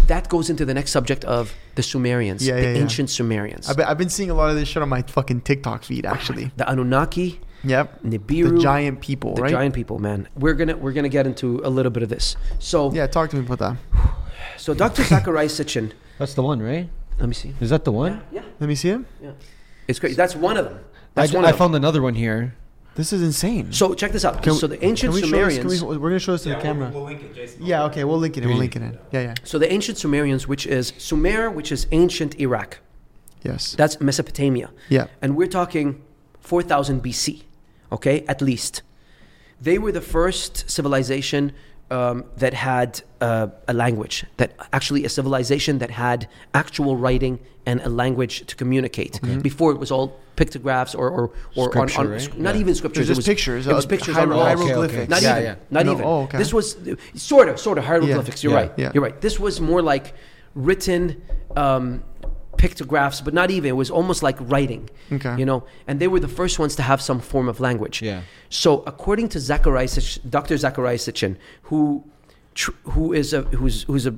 that goes into the next subject of the Sumerians, Yeah, the yeah, yeah. ancient Sumerians, I've been, I've been seeing a lot of this shit on my fucking TikTok feed, actually. the Anunnaki. Yep. Nibiru, The giant people, the right? giant people, man. We're gonna we're gonna get into a little bit of this. So Yeah, talk to me about that. So Dr. Zecharia Sitchin, That's the one, right? let me see. Is that the one? Yeah, Let me see him. yeah. It's great. That's one of them. I, That's ju- one I of them. found another one here. This is insane. So check this out. Can- so the ancient can we show this- Sumerians. can we, we're gonna show this to the camera. We'll, link it, Jason. yeah, okay, we'll link it in. We'll link it in. Yeah, yeah. so the ancient Sumerians, which is Sumer, which is ancient Iraq. Yes. That's Mesopotamia. Yeah. And we're talking 4000 BC, okay, at least. They were the first civilization um, that had uh, a language, that actually a civilization that had actual writing and a language to communicate. Before it was all pictographs or or, or Scripture, on, on, right? not Yeah. even scriptures. It was pictures, It was pictures hiero- on walls. okay, okay. Not Yeah, even. yeah. Not No, even. oh, okay. This was sort of, sort of hieroglyphics. You're right. Yeah. You're right. This was more like written um, pictographs, but not even. It was almost like writing. Okay. You know, and they were the first ones to have some form of language. Yeah. So according to Zecharia, Dr. Zecharia Sitchin, who tr- who is a who's who's a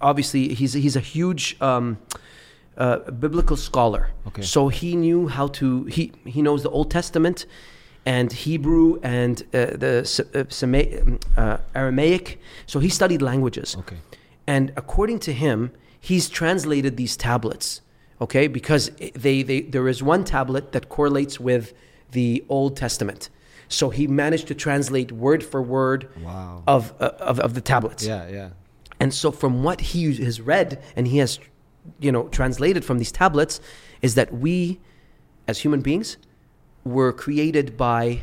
obviously he's he's a huge um, uh, biblical scholar. Okay. So he knew how to he he knows the Old Testament and Hebrew and uh, the uh, uh, Aramaic. So he studied languages. Okay. And according to him, he's translated these tablets, okay? Because they, they, there is one tablet that correlates with the Old Testament. So he managed to translate word for word Wow. of, uh, of, of the tablets. Yeah, yeah. And so from what he has read and he has, you know, translated from these tablets is that we, as human beings, were created by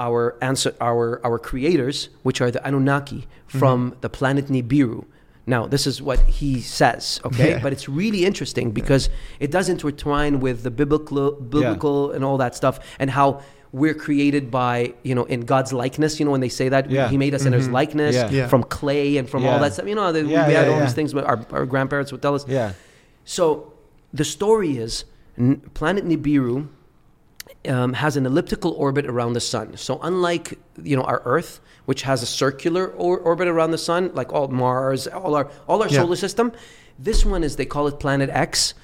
our answer, our our creators, which are the Anunnaki from the planet Nibiru. Now, this is what he says, okay? Yeah. But it's really interesting because it does intertwine with the biblical, biblical, and all that stuff, and how we're created by, you know, in God's likeness. You know, when they say that Yeah. He made us in His mm-hmm. likeness, Yeah. Yeah. from clay and from all that stuff. You know, the, Yeah, we had yeah, all yeah. these things, but our, our grandparents would tell us. Yeah. So the story is N- planet Nibiru um, has an elliptical orbit around the sun. So unlike you know our Earth, which has a circular or- orbit around the sun, like all Mars, all our all our Yeah. solar system, this one is they call it Planet X.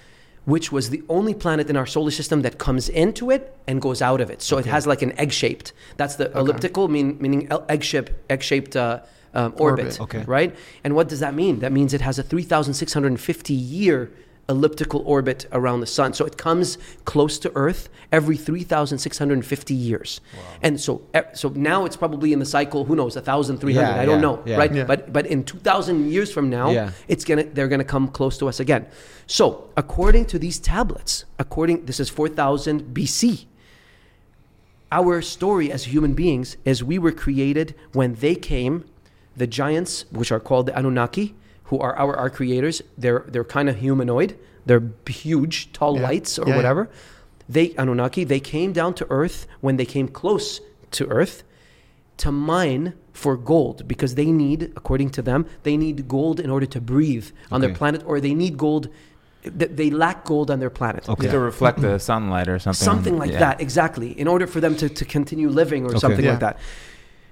Which was the only planet in our solar system that comes into it and goes out of it. So it has like an egg shaped. That's the elliptical, mean, meaning egg shaped, egg shaped uh, um, orbit Orbit. Okay. right? And what does that mean? That means it has a 3,650 year elliptical orbit around the sun. So it comes close to Earth every 3,650 years. And so, so now it's probably in the cycle. Who knows? 1,300. Yeah, I don't yeah, know, yeah. right? But but in 2,000 years from now, it's gonna they're gonna come close to us again. So according to these tablets, according this is 4,000 BC our story as human beings is we were created when they came the giants which are called the anunnaki who are our, our creators they're they're kind of humanoid they're huge tall Yeah. lights or Yeah, yeah. whatever they anunnaki they came down to earth when they came close to earth to mine for gold because they need according to them they need gold in order to breathe on their planet or they need gold th- they lack gold on their planet Okay. To reflect the sunlight or something. something like Yeah. that exactly in order for them to, to continue living or Okay. something Yeah. like that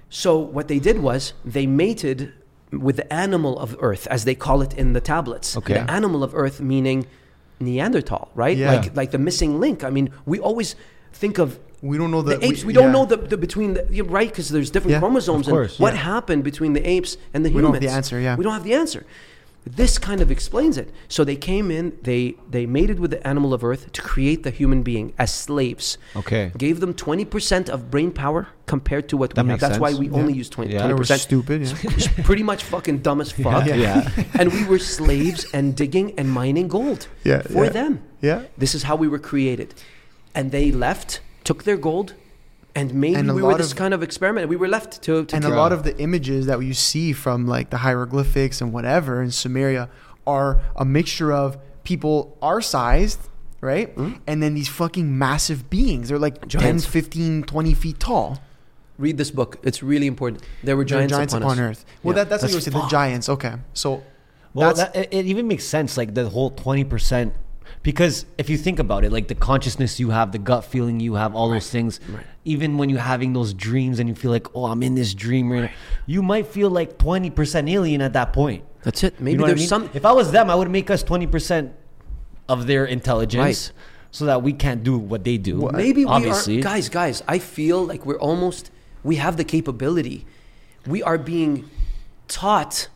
so what they did was they mated with the animal of earth as they call it in the tablets Okay. the animal of earth meaning neanderthal right Yeah. like like the missing link i mean we always think of we don't know the, the apes. We, don't yeah. know the, the between the right because there's different Yeah, chromosomes of course, and what happened between the apes and the humans. We don't have the answer, yeah. we don't have the answer. This kind of explains it. So they came in, they they mated with the animal of Earth to create the human being as slaves. Okay. Gave them twenty percent of brain power compared to what That we have. makes That's why we Yeah. only use 20 They were percent. stupid. Yeah. It's pretty much fucking dumb as fuck. Yeah. Yeah. and we were slaves and digging and mining gold Yeah, for yeah. them. yeah. This is how we were created. And they left, took their gold, and maybe And a we were this of- kind of experiment. We were left to, to and a lot of the images that you see from like the hieroglyphics and whatever in Sumeria are a mixture of people our sized, right? Mm-hmm. And then these fucking massive beings. They're like Giants. 10, 15, 20 feet tall. read this book. It's really important. There were They're giants, upon, us. Earth. Well, Yeah. that, that's, what you would say. The giants. Okay. So Well, that's that, it, it even makes sense, like the whole twenty percent, because if you think about it, like the consciousness you have, the gut feeling you have, all those things, Right. Even when you're having those dreams and you feel like, oh, I'm in this dream, right. you might feel like twenty percent alien at that point. That's it. Maybe you know what I there's mean? some. If I was them, I would make us twenty percent of their intelligence, Right. so that we can't do what they do. Maybe we are guys. Guys, I feel like we're almost. We have the capability. We are being taught.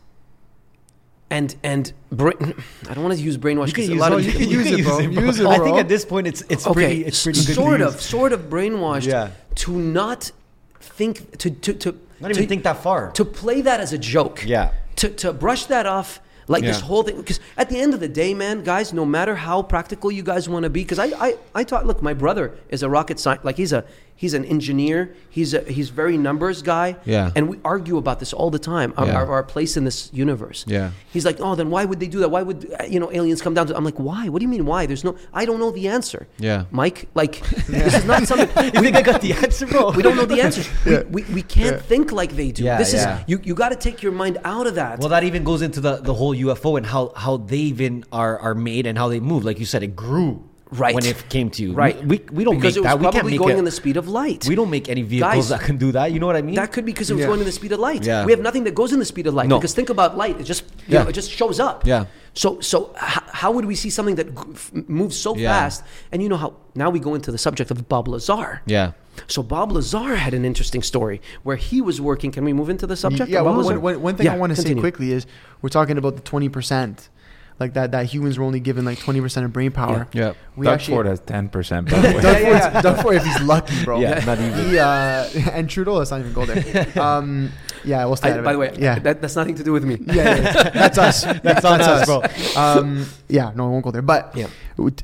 And and brain, I don't want to use brainwash. You a use, lot no, of you can use, it, bro. Use it, I bro. think at this point, it's it's okay, pretty it's pretty good. sort of sort of brainwashed Yeah. to not think to to to Not even to- think that far. to play that as a joke. Yeah. To to brush that off like this whole thing because at the end of the day, man, guys, no matter how practical you guys want to be, because I I I taught. Look, my brother is a rocket scientist Like he's a he's an engineer. He's a he's very numbers guy. Yeah. And we argue about this all the time. Our, Yeah. our, our place in this universe. Yeah. He's like, oh, then why would they do that? Why would you know aliens come down to? I'm like, why? What do you mean why? There's no. I don't know the answer. Yeah. Mike, like this is not something. You think I got the answer, bro? We don't know the answer. Yeah. we, we, we can't think like they do. Yeah, this yeah. is you. You got to take your mind out of that. Well, that even goes into the, the whole UFO and how, how they even are, are made and how they move. Like you said, it grew Right. when it came to you. Right. We, we don't because make it was that. We can't probably make going a- in the speed of light. We don't make any vehicles Guys, that can do that. You know what I mean? That could be because it was Yeah. going in the speed of light. Yeah. We have nothing that goes in the speed of light. No. Because think about light; it just you Yeah. know, it just shows up. Yeah. So so h- how would we see something that g- f- moves so Yeah. fast? And you know how now we go into the subject of Bob Lazar. yeah. So Bob Lazar had an interesting story where he was working. Can we move into the subject? Yeah, of Bob one, Lazar? one, one thing I want to say quickly is we're talking about the twenty percent, like that that humans were only given like twenty percent of brain power. Yeah. We Doug actually Ford has ten percent. By the way. Doug, Ford's, Doug Ford if he's lucky, bro. Yeah, not even. He, uh, and Trudeau, let's not even go there. Um, yeah, we'll stay out I, of by it. the way, yeah, that, that's nothing to do with me. yeah, yeah, yeah. that's us. That's on us, bro. Um, yeah, no, I won't go there. But Yeah.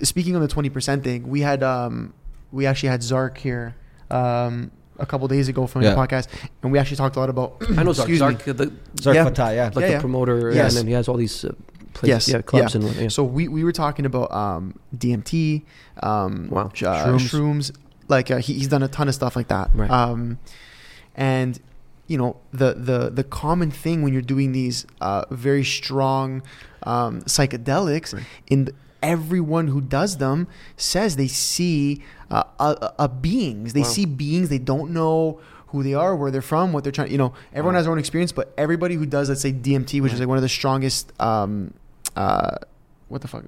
speaking of the twenty percent thing, we had um, we actually had Zark here um, a couple days ago from Yeah. the podcast, and we actually talked a lot about. I know Zark. Zark, the, Zark Yeah. Fatah, yeah. like Yeah, the yeah. promoter, Yes. and then he has all these uh, places, Yes, yeah, clubs yeah. and yeah. So we, we were talking about um, DMT, um, Wow. uh, shrooms. Shrooms. Like uh, he, he's done a ton of stuff like that. Right. Um, and you know the the the common thing when you're doing these uh, very strong um, psychedelics Right. in the, everyone who does them says they see uh, a, a beings. They Wow. see beings. They don't know who they are, where they're from, what they're trying. You know, everyone Wow. has their own experience, but everybody who does, let's say DMT, which is like one of the strongest. Um, uh, what the fuck?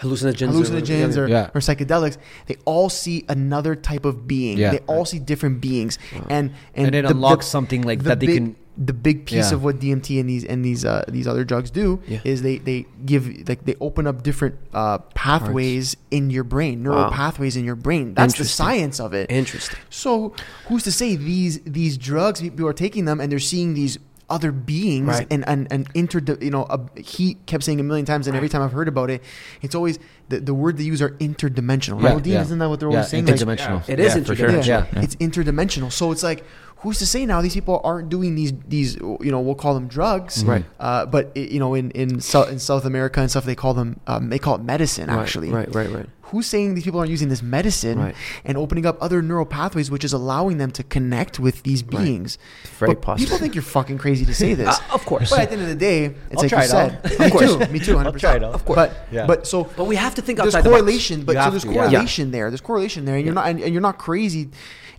hallucinogens, or- hallucinogens or, Yeah. or psychedelics, they all see another type of being. Yeah. They all see different beings, and And, and, it the- unlocks the- something like the that they big, can. The big piece Yeah. of what DMT and these and these uh, these other drugs do Yeah. is they they give like they open up different uh, pathways in your brain, neural Wow. pathways in your brain. That's the science of it. Interesting. So who's to say these these drugs people are taking them and they're seeing these other beings Right. and and and inter you know a, he kept saying a million times and every time I've heard about it it's always the, the word they use are interdimensional Yeah, right Dean, yeah. isn't that what they're Yeah, always saying Like, interdimensional. It is Yeah, for sure. interdimensional. yeah, Yeah. it's interdimensional so it's like who's to say now these people aren't doing these these you know we'll call them drugs Right. uh, but it, you know in in South in South America and stuff they call them um, they call it medicine Right, actually Right, right, right. who's saying these people aren't using this medicine Right. and opening up other neural pathways, which is allowing them to connect with these Right. beings? Very but possible. People think you're fucking crazy to say this. Uh, of course. But at the end of the day, it's I'll like try you it said. out. Me Of course. too. Me too. 100%. I'll try it out. Of course. But Yeah. but so But we have to think there's outside the box. correlation. But You so there's to, yeah. correlation there. There's correlation there, and you're not and, and you're not crazy.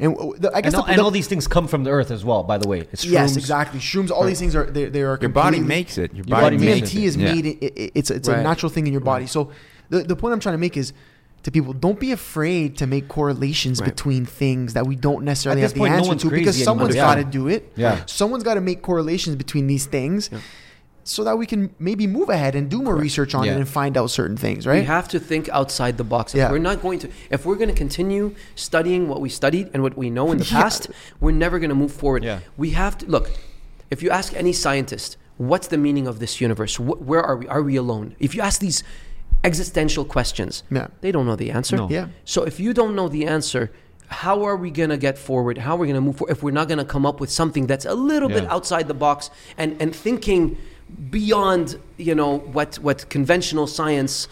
And the, I guess And, all, the, and all these things come from the earth as well, by the way. It's yes, exactly. Shrooms. All these things are they, they are Your body makes it. Your body, Your body, body makes makes DMT it. is Yeah. made. It, it- it's it's Right. a natural thing in your body. So the the point I'm trying to make is, to people, don't be afraid to make correlations Right. between things that we don't necessarily have this the point, no answer one's to because someone's got to do it. Yeah. Someone's got to make correlations between these things Yeah. So that we can maybe move ahead and do more research on Yeah. it and find out certain things, right? We have to think outside the box. If Yeah. we're not going to, if we're going to continue studying what we studied and what we know in the Yeah. past, we're never going to move forward. Yeah. We have to look. If you ask any scientist, what's the meaning of this universe? Wh- where are we? Are we alone? If you ask these existential questions, Yeah. they don't know the answer. No. Yeah. So if you don't know the answer, how are we going to get forward? How are we going to move forward if we're not going to come up with something that's a little bit outside the box and, and thinking beyond, you know, what, what conventional science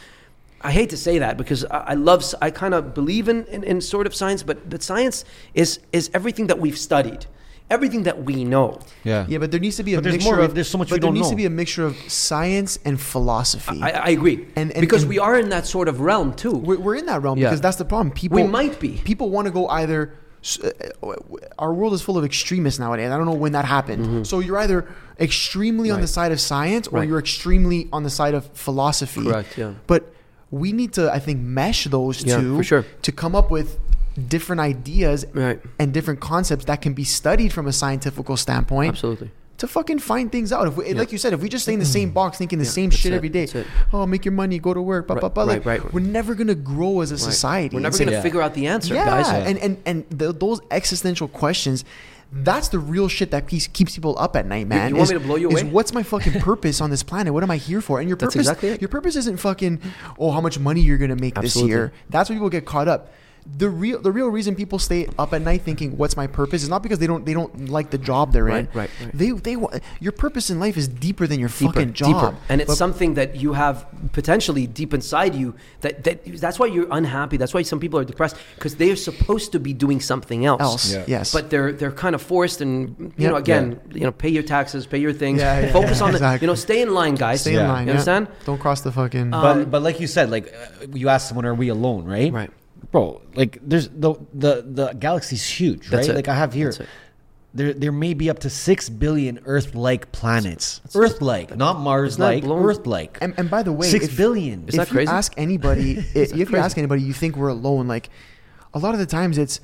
I hate to say that because I, I love, s- I kind of believe in, in, in sort of science, but, but science is, is everything that we've studied, everything that we know. Yeah. Yeah, but there needs to be a there's mixture more- of there's so much but we there don't needs to be a mixture of science and philosophy. I, I agree. And- and- because and- we are in that sort of realm too. we're, we're in that realm Yeah. because that's the problem. People We might be. People want to go either. Uh, Our world is full of extremists nowadays. I don't know when that happened. So you're either extremely on the Mm-hmm. Side of science or Right. you're extremely on the side of philosophy. Correct, yeah. But we need to, I think, mesh those Yeah, two sure. to come up with different ideas Right. and different concepts that can be studied from a scientific standpoint Absolutely. To fucking find things out. If we, like you said, if we just stay in the mm-hmm. same box thinking the Yeah, same shit it, every day, oh, make your money, go to work, blah, Right, blah, blah. Like, right, right. we're never gonna grow as a society. We're never going to Yeah. figure out the answer, yeah, guys. and and and the, those existential questions. That's the real shit that keeps, keeps people up at night, man. you want is- me to blow you is away? what's my fucking purpose on this planet? What am I here for? And your purpose, exactly your purpose isn't fucking, oh, how much money you're gonna make Absolutely. this year. That's where people get caught up. The real, the real reason people stay up at night thinking, "What's my purpose?" is not because they don't, they don't like the job they're in. Right, right, right. They, they, wa- your purpose in life is deeper than your deeper, fucking job. deeper. and it's But- something that you have potentially deep inside you. That, that that's why you're unhappy. That's why some people are depressed because they are supposed to be doing something else. else. Yeah. Yes, But they're they're kind of forced, and you Yeah. know, again, you know, pay your taxes, pay your things, Yeah, yeah, focus yeah, on the, you know, stay in line, guys. stay Yeah. in line. You yeah. understand? Don't cross the fucking. Uh, But Um, but like you said, like uh, you asked someone, are we alone? Right. Right. Bro, like there's the the the galaxy's huge, That's right? it. Like I have here. That's it. There, there may be up to six billion Earth-like planets. Earth-like, not Mars-like. blown- Earth-like. and, and by the way, Six if- billion. Is that if you crazy? ask anybody, if, if you ask anybody, you think we're alone. Like a lot of the times, it's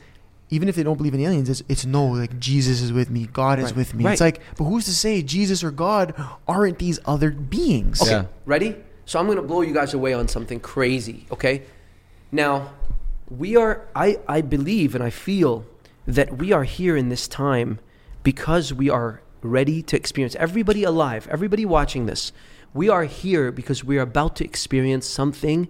even if they don't believe in aliens, it's, it's no. Like Jesus is with me, God is Right. with me. Right. It's like, but who's to say Jesus or God aren't these other beings? Okay, Yeah. ready? So I'm going to blow you guys away on something crazy, okay? Now, we are I I believe and I feel that we are here in this time because we are ready to experience everybody alive, everybody watching this. We are here because we are about to experience something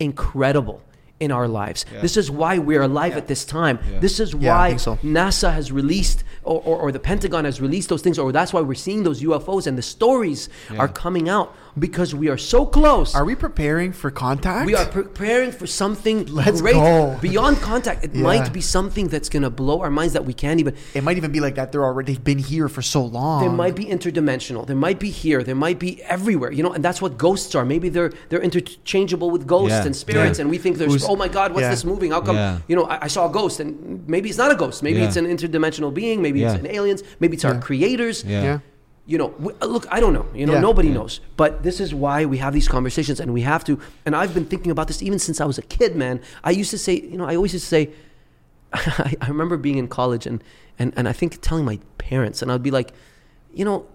incredible in our lives. Yeah. This is why we're alive at this time. Yeah. This is Yeah, why so. NASA has released, or, or, or the Pentagon has released those things, or that's why we're seeing those UFOs and the stories are coming out because we are so close. Are we preparing for contact? we are preparing for something Let's great go. beyond contact. It Yeah. might be something that's going to blow our minds that we can't even. It might even be like that. They're already they've been here for so long. There might be interdimensional. They might be here. They might be everywhere. You know, and that's what ghosts are. Maybe they're they're interchangeable with ghosts Yeah. and spirits, Yeah. and we think there's Who's- oh my god, what's yeah. this moving? How come? Yeah. You know, I, I saw a ghost, and maybe it's not a ghost. Maybe Yeah. it's an interdimensional being. Maybe Yeah. it's an aliens. Maybe it's our Yeah. creators. Yeah. You know, w- uh, look, I don't know. You know, Yeah. nobody Yeah. knows. But this is why we have these conversations, and we have to. And I've been thinking about this even since I was a kid, man. I used to say, you know, I always used to say, I, I remember being in college and, and, and I think telling my parents, and I'd be like, you know,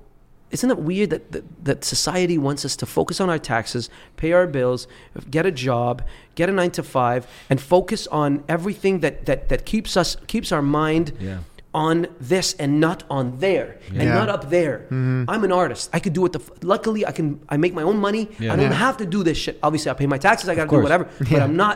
isn't it weird that, that, that society wants us to focus on our taxes, pay our bills, get a job, get a nine to five, and focus on everything that, that, that keeps us keeps our mind Yeah. On this and not on there and not up there. Mm-hmm. I'm an artist. I could do it. The f- luckily I can. I make my own money. Yeah. I don't Yeah. have to do this shit. Obviously, I pay my taxes. I got to do course. whatever. But I'm not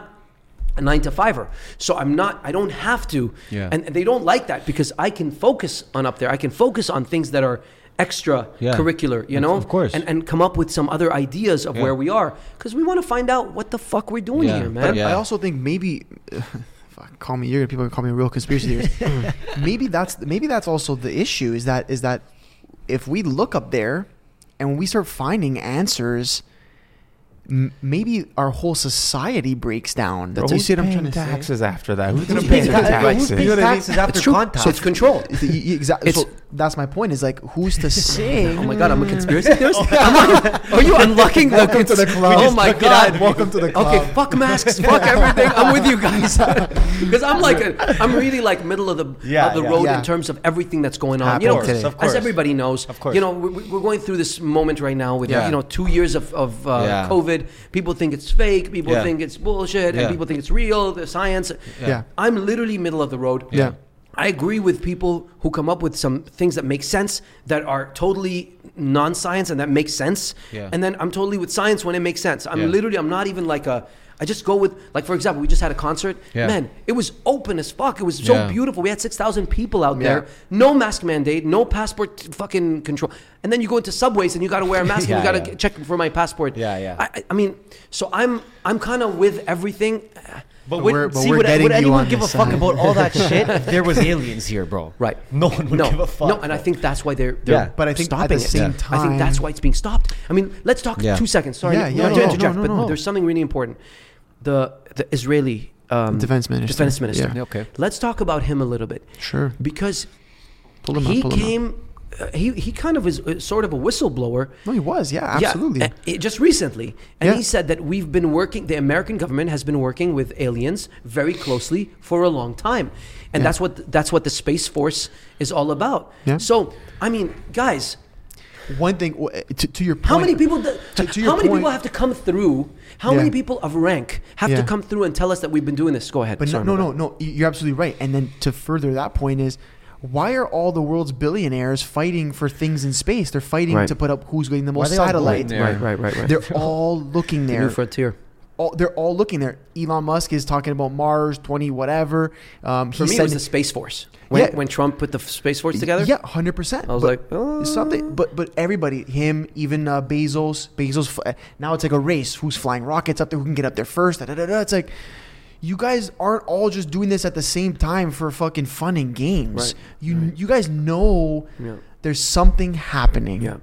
a nine to fiver. So I'm not. I don't have to. Yeah. And they don't like that because I can focus on up there. I can focus on things that are extra Yeah. curricular. You know, of course. and and come up with some other ideas of Yeah. where we are because we want to find out what the fuck we're doing Yeah. here, man. But Yeah. I also think maybe, fuck, call me. You're gonna people gonna call me a real conspiracy theorist. Mm. maybe that's maybe that's also the issue. Is that is that if we look up there and we start finding answers, m- maybe our whole society breaks down. That's you who's see what I'm paying trying to say? taxes after that? Who's gonna pay paying the taxes? who's paying You know what I mean? taxes after It's true. contact? So it's control. Exactly. It's So that's my point. Is like who's to say? Oh my god, I'm a conspiracy theorist. Like, are you unlocking the? Welcome to the club. Oh my took it out. god. Welcome to the club. Okay, fuck masks, fuck everything. I'm with you guys because I'm like, a, I'm really like middle of the Yeah, of the yeah. road Yeah. in terms of everything that's going on. Happening you know, today. Of course. as everybody knows, Of course. you know, we- we're going through this moment right now with you know two years of of uh. COVID. People think it's fake. People think it's bullshit, and people think it's real. The science. Yeah. I'm literally middle of the road. Yeah. I agree with people who come up with some things that make sense that are totally non-science and that make sense. Yeah. And then I'm totally with science when it makes sense. I'm Yeah. literally I'm not even like a I just go with like for example, we just had a concert. Yeah. Man, it was open as fuck. It was so Yeah. beautiful. We had 6,000 people out Yeah. there. No mask mandate, no passport fucking control. And then you go into subways and you got to wear a mask Yeah, and you got to yeah. check for my passport. Yeah, yeah. I, I- I mean, so I'm I'm kind of with everything. But, But would, we're- but see, we're would, getting would you anyone on give a this fuck about all that shit if there was aliens here, bro? Right. No one would no, give a fuck. No, and I think that's why they're, they're Yeah. But I think at stopping the it. same Yeah. I think that's why it's being stopped. I mean, let's talk Yeah. two seconds. Sorry, Yeah, yeah, not to no, interject, no, no, but no. there's something really important. The the Israeli um, Defense minister. Defense minister. Yeah. Okay. Let's talk about him a little bit Sure. because Pull him he up. Pull him up. came. Uh, he he kind of is uh, sort of a whistleblower. No, he was. Yeah, Yeah, absolutely. uh, it- just recently. And Yeah. he said that we've been working, the American government has been working with aliens very closely for a long time. And Yeah. that's what that's what the Space Force is all about. Yeah. So, I mean, guys, One thing to, to your point. how many people do- To- to how many point- people have to come through? How Yeah. many people of rank have Yeah. to come through and tell us that we've been doing this? Go ahead. But no, no, no, no. You're absolutely right. And then to further that point is, why are all the world's billionaires fighting for things in space? They're fighting Right. to put up who's getting the most are they all satellites. Right, right, right, right. They're all looking The there. new frontier. all, they're all looking there. Elon Musk is talking about Mars 20 whatever. Um, For he me, said it was the Space Force. When, Yeah. when Trump put the Space Force together? Yeah, hundred percent. I was like, oh. something. But but everybody, him, even uh, Bezos, Bezos. Now it's like a race. Who's flying rockets up there? Who can get up there first? Da, da, da, da. It's like. You guys aren't all just doing this at the same time for fucking fun and games. Right, You you guys know Yeah. there's something happening. Yeah.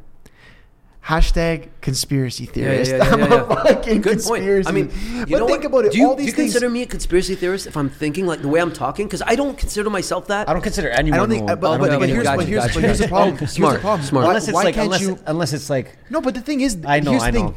Hashtag conspiracy Yeah, yeah, theorist. yeah, yeah, I'm yeah, a yeah. fucking Good point. I mean, you but know think what? about it. Do you, all do you things. consider me a conspiracy theorist if I'm thinking like the way I'm talking? Because I don't consider myself that. I don't consider I anyone. don't think. one. but, Oh, but, okay, but here's, gotcha, but here's, gotcha. but here's the problem. Here's the problem. smart. Why, unless it's why like can't unless, you? unless it's like No, but the thing is, I know, here's I the know. thing.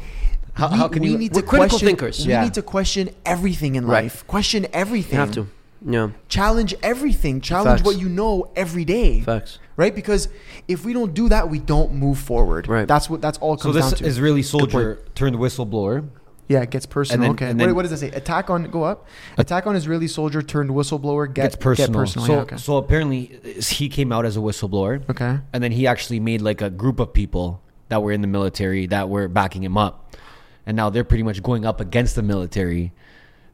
How- we, how can we you- need We're to critical question, thinkers. We Yeah. need to question everything in Right. life. Question everything. You have to. Yeah. challenge everything. Challenge Facts. what you know every day. Facts. Right? Because if we don't do that, we don't move forward. Right. That's what. That's all it so. This down to. Israeli soldier turned whistleblower. yeah, it gets personal. then- okay. and what, then- what does it say? Attack on. Go up. Attack on Israeli soldier turned whistleblower. Get gets personal. Get personal. So yeah, okay. so apparently he came out as a whistleblower. okay. And then he actually made like a group of people that were in the military that were backing him up. And now they're pretty much going up against the military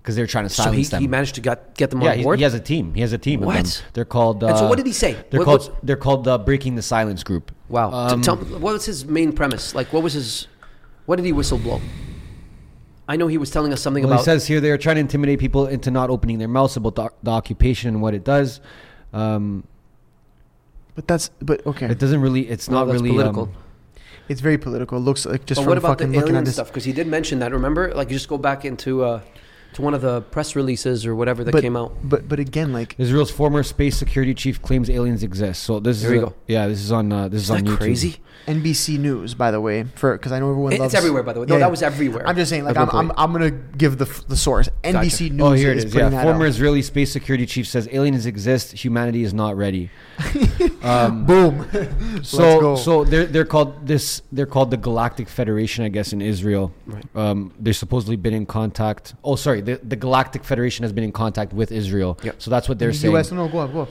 because they're trying to So silence he, them. he managed to get, get them yeah, on he, board? he has a team. He has a team. Of them. What? They're called. Uh, And so what did he say? They're What called. was- they're called uh, Breaking the Silence Group. wow. Um, tell me, what was his main premise? Like, what was his. What did he whistle blow? I know he was telling us something Well, about. he says here they're trying to intimidate people into not opening their mouths about the, the occupation and what it does. Um, But that's. But okay. it doesn't really. It's Well, not that's really political. Um, It's very political. It looks like just but from what about the fucking looking alien at this. stuff? Because he did mention that. Remember, like you just go back into uh, to one of the press releases or whatever that but, came out. But but again, like Israel's former space security chief claims aliens exist. So this There is you a- go. Yeah, this is on. Uh, this is Isn't on that YouTube. crazy? NBC News, by the way, for because I know everyone It's loves. everywhere, by the way. No, Yeah. that was everywhere. I'm just saying, like I'm, I'm. I'm gonna give the the source. NBC News Oh, here it is, is. Yeah, former out. Israeli space security chief says aliens exist. Humanity is not ready. Um, Boom. So so they're they're called this. They're called the Galactic Federation, I guess, in Israel. Right. Um, they've supposedly been in contact. Oh, sorry, the the Galactic Federation has been in contact with Israel. Yep. So that's what they're the saying. U.S. No, go up, go up.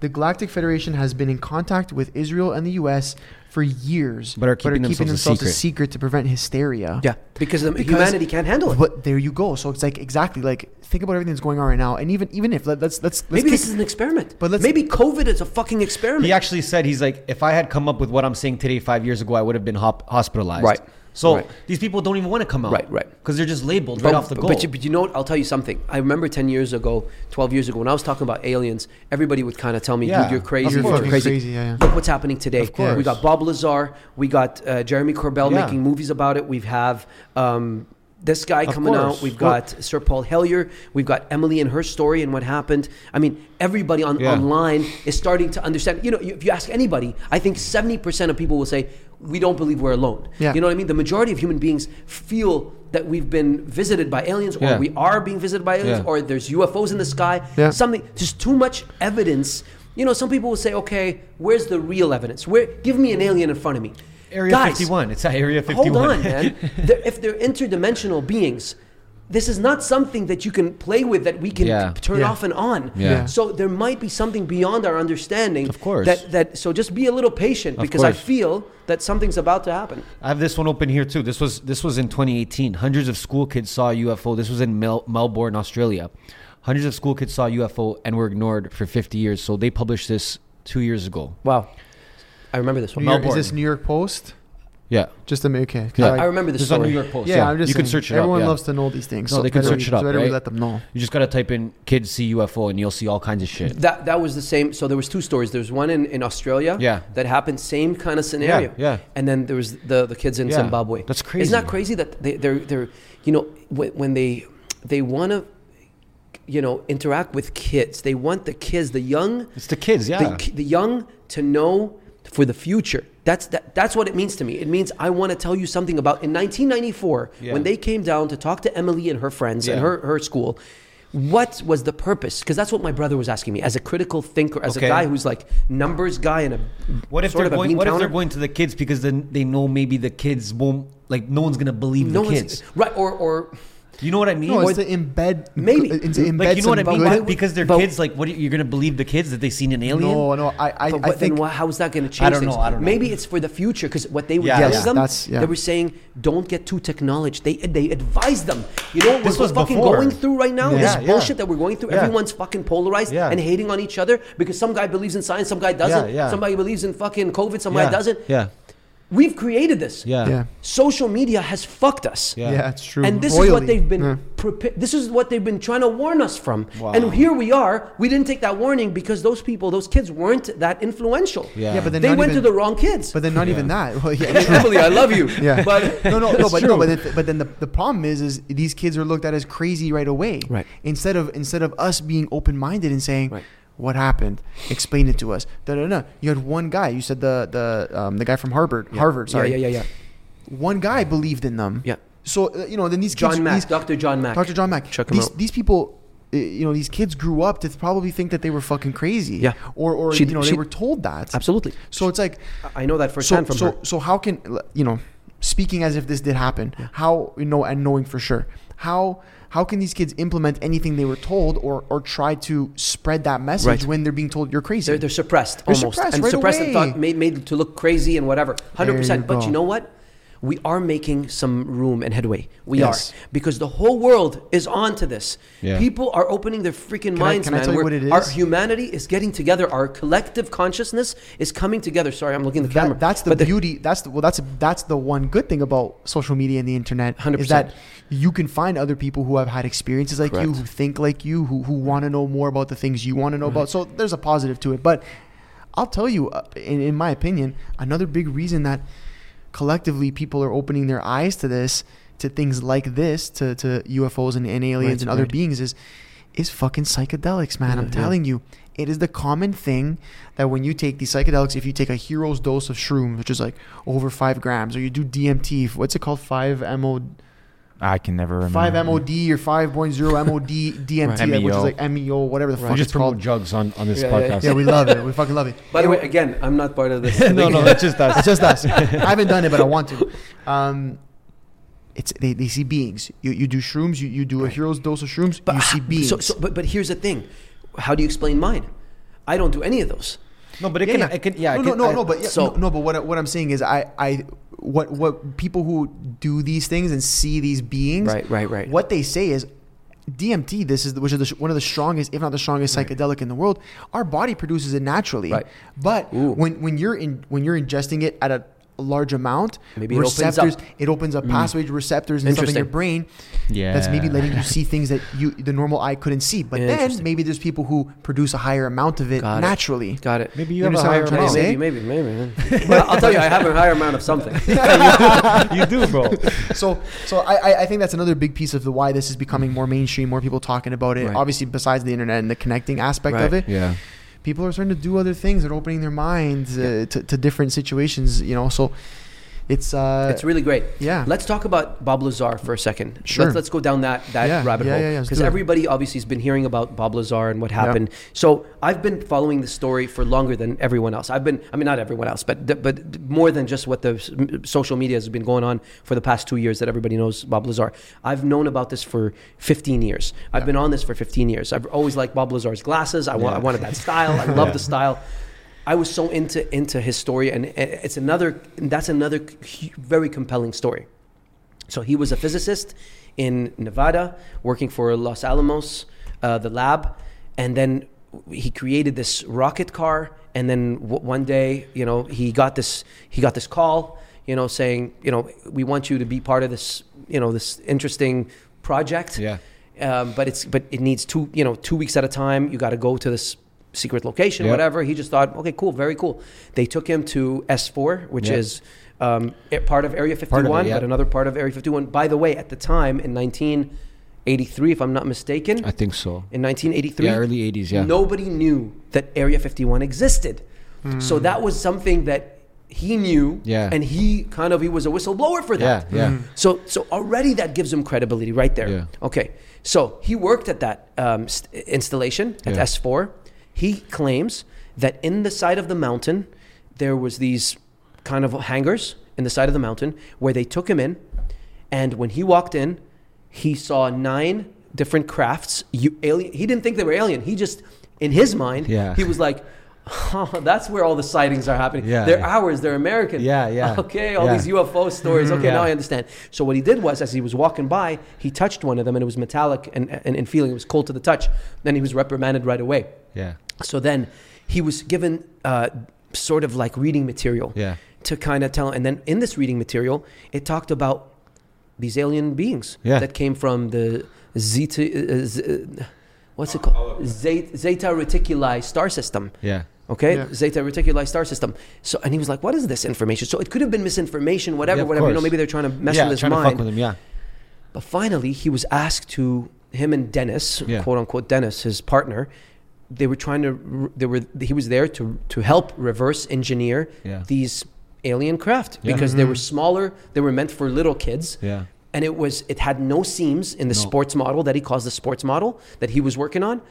The Galactic Federation has been in contact with Israel and the U.S. for years, But are keeping themselves a themselves a secret. secret to prevent hysteria. yeah, because, the, Because- humanity can't handle it. But there you go. So it's like exactly like think about everything that's going on right now, and even even if let, let's let's, let's Maybe kick- this is an experiment. But let's- maybe COVID is a fucking experiment. He actually said he's like, if I had come up with what I'm saying today five years ago, I would have been hop- hospitalized. Right. So Right. these people don't even want to come out. Right, right. Because they're just labeled But, right off the but, go. but you, but you know what? I'll tell you something. I remember 10 years ago, 12 years ago, when I was talking about aliens, everybody would kind of tell me, Yeah, dude, you're crazy. You're crazy. crazy. Yeah, yeah. Look what's happening today. Of course. We got Bob Lazar. We got uh, Jeremy Corbell Yeah. making movies about it. We have um, this guy Of coming course. out. We've got Sir Paul Hellyer. We've got Emily and her story and what happened. I mean, everybody on Yeah. online is starting to understand. You know, if you ask anybody, I think seventy percent of people will say we don't believe we're alone. Yeah. You know what I mean? The majority of human beings feel that we've been visited by aliens, or Yeah. we are being visited by aliens, or there's UFOs in the sky. Yeah. Something. There's too much evidence. You know, some people will say, "Okay, where's the real evidence? Where? Give me an alien in front of me." Area Guys, 51. It's Area 51. Hold on, man. They're- if they're interdimensional beings, this is not something that you can play with that we can Yeah. turn Yeah. off and on. Yeah. So there might be something beyond our understanding. Of course. That that so just be a little patient Of because I feel that something's about to happen. I have this one open here too. This was this was in 2018. Hundreds of school kids saw a UFO. This was in Mel- Melbourne, Australia. Hundreds of school kids saw a UFO and were ignored for 50 years. So they published this two years ago. Wow. I remember this one. New York, is Melbourne. this New York Post? Yeah, Just a okay. 'cause yeah. I remember this This is on story. New York Post. Yeah, Yeah, I'm just you can saying, search it Everyone up. yeah. loves to know these things. No, so they can better search we- it up, so better we right? let them know. You just gotta type in "kids see UFO" and you'll see all kinds of shit. That that was the same. So there was two stories. There was one in, in Australia. Yeah. That happened. Same kind of scenario. yeah. And then there was the the kids in Yeah. Zimbabwe. That's crazy. Isn't that crazy that they, they're they're you know when, when they they want to you know interact with kids. They want the kids, the young, It's the kids, yeah. the, the young to know for the future. That's that, that's what it means to me. It means I want to tell you something about in 1994 Yeah. when they came down to talk to Emily and her friends and her her school. What was the purpose? Because that's what my brother was asking me as a critical thinker, as Okay. a guy who's like numbers guy and a What if sort they're going? What if they're going to the kids because then they know maybe the kids won't like no one's gonna believe no the kids. right or or You know what I mean? No, Or- it's to embed. Maybe. It's to embed like you know what I mean? good- but- because they're but- kids. Like, what are you, you're gonna believe the kids that they seen an alien? No, no. I, I, But, I think then wha- how is that going to change I don't things? know, I don't know. Maybe it's for the future because what they were Yeah, telling yeah. them, That's- yeah. they were saying, don't get too technology. They they advised them. You know This we're was fucking before. going through right now? Yeah, this yeah. bullshit that we're going through. Yeah. Everyone's fucking polarized Yeah. and hating on each other because some guy believes in science, some guy doesn't. Yeah, yeah. Somebody believes in fucking COVID, some yeah. guy doesn't. Yeah, We've created this. yeah, yeah, Social media has fucked us. Yeah. yeah, it's true. And this is what they've been Yeah. prepa- this is what they've been trying to warn us from. Wow. And here we are. We didn't take that warning because those people, those kids weren't that influential. Yeah. Yeah, but then they went even, to the wrong kids. But then not Yeah. even that. Well, yeah, I Emily, I love you. Yeah. But no, no, no, but true. no, but, it, but then the, the problem is, is these kids are looked at as crazy right away. Right. Instead of instead of us being open minded and saying, Right. What happened? Explain it to us. Da da da. You had one guy. You said the the um, the guy from Harvard, Yeah. Harvard. Sorry. Yeah, yeah, yeah, yeah. One guy believed in them. Yeah. So uh, you know, then these kids, John Mack, these, Dr. John Mack. Dr. John Mack. Check him these, out. these people, uh, you know, these kids grew up to probably think that they were fucking crazy. Yeah. Or or She- you know she- they were told that. Absolutely. So it's like I know that so firsthand from so her. so how can you know speaking as if this did happen how you know and knowing for sure how how can these kids implement anything they were told or or try to spread that message Right. when they're being told you're crazy They're, they're suppressed They're almost. suppressed and right suppressed and thought, made, made to look crazy and whatever. 100%. You but you know what? We are making some room and headway. We Yes. are. Because the whole world is on to this. Yeah. People are opening their freaking Can minds, I man. tell you what it Our humanity is getting together. Our collective consciousness is coming together. Sorry, I'm looking at the camera. that, that's the But beauty that's the well that's that's the one good thing about social media and the internet 100%. is that you can find other people who have had experiences like you who think like you who, who want to know more about the things you want to know about so there's a positive to it but i'll tell you uh, in, in my opinion another big reason that collectively people are opening their eyes to this to things like this to, to ufos and, and aliens Right, and other right. beings is is fucking psychedelics man Yeah, i'm yeah. telling you it is the common thing that when you take these psychedelics if you take a hero's dose of shrooms which is like over five grams or you do dmt what's it called 5 mo I can never remember. 5 mod or 5.0 mod dmt Right. which is MEO. like meo whatever the Right. fuck We just it's called promote drugs on, on this Yeah, yeah, podcast. yeah we love it we fucking love it By the It- way, again, I'm not part of this. no, no, that's just us. it's just us. I haven't done it, but I want to. Um, it's they, they see beings. You you do shrooms. You, you do a hero's dose of shrooms. you see beings. So, so, but, but here's the thing. How do you explain mine? I don't do any of those. No, but it yeah, can, yeah. it can, yeah, no, no, can, no, I- no, but yeah, so- no, but what I- what I'm saying is, I, I, what, what people who do these things and see these beings, Right, right, right. What they say is, DMT, this is the, which is the, one of the strongest, if not the strongest, psychedelic in the world. Our body produces it naturally, Right. But Ooh. when when you're in when you're ingesting it at a large amount, Maybe it opens receptors, up. it opens up Mm. passage receptors and stuff in your brain Yeah. that's maybe letting you see things that you the normal eye couldn't see. But then maybe there's people who produce a higher amount of it Got it. naturally. Got it. Maybe You you, have a higher I'm trying to amount. say? Maybe, maybe, maybe. well, I'll tell you, I have a higher amount of something. you do, bro. so so I, I- I think that's another big piece of the why this is becoming more mainstream, more people talking about it. Right. Obviously, besides the internet and the connecting aspect of it, Yeah. People are starting to do other things. They're opening their minds uh, to, to different situations. You know, so it's uh, it's really great. yeah. Let's talk about Bob Lazar for a second. Sure. Let's, let's go down that, that Yeah, rabbit yeah, hole. yeah, yeah, Because it. everybody obviously has been hearing about Bob Lazar and what happened. So I've been following the story for longer than everyone else. I've been, I mean, not everyone else, but but more than just what the social media has been going on for the past two years that everybody knows Bob Lazar. I've known about this for 15 years. I've been on this for 15 years. I've always liked Bob Lazar's glasses. I, wa- I wanted that style. I love Yeah. the style. I was so into into his story, and it's another. That's another very compelling story. So he was a physicist in Nevada, working for Los Alamos, uh, the lab, and then he created this rocket car. And then w- one day, you know, he got this he got this call, you know, saying, you know, we want you to be part of this, you know, this interesting project. Yeah. Um, but it's but it needs two, you know, two weeks at a time. You got to go to this secret location, Yeah. whatever. He just thought, okay, cool, very cool. They took him to S4, which Yeah. is um, a- part of Area 51, of it, yeah. but another part of Area 51. By the way, at the time in 1983, if I'm not mistaken, I think so. in 1983, Yeah, early 80s, yeah. nobody knew that Area 51 existed. So that was something that he knew, Yeah. and he kind of he was a whistleblower for Yeah, that. yeah. So so already that gives him credibility right there. Yeah. Okay. So he worked at that um, st- installation at Yeah. S4. He claims that in the side of the mountain there was these kind of hangars in the side of the mountain where they took him in, and when he walked in, he saw nine different crafts. You, alien. He didn't think they were alien. He just in his mind, Yeah. he was like. Oh, that's where all the sightings are happening. Yeah, they're yeah. ours. They're American. Yeah, yeah. Okay, all Yeah. these UFO stories. Mm-hmm. Okay, Yeah. now I understand. So what he did was, as he was walking by, he touched one of them, and it was metallic and, and, and feeling. It was cold to the touch. Then he was reprimanded right away. Yeah. So then he was given uh, sort of like reading material Yeah. to kind of tell. And then in this reading material, it talked about these alien beings Yeah. that came from the Zeta. Uh, Z- uh, what's it called? Zeta, Zeta Reticuli star system. Yeah. Okay, Yeah. Zeta Reticuli star system. So, and he was like, "What is this information?" So it could have been misinformation, whatever, Yeah, of whatever. You know, maybe they're trying to mess yeah, with his trying to mind. fuck with him, yeah. But finally, he was asked to him and Dennis, Yeah. quote unquote Dennis, his partner. They were trying to. They were. He was there to to help reverse engineer Yeah. these alien craft Yeah. because they were mm-hmm. smaller. They were meant for little kids. Yeah. And it was. It had no seams in the No. sports model that he calls the sports model that he was working on.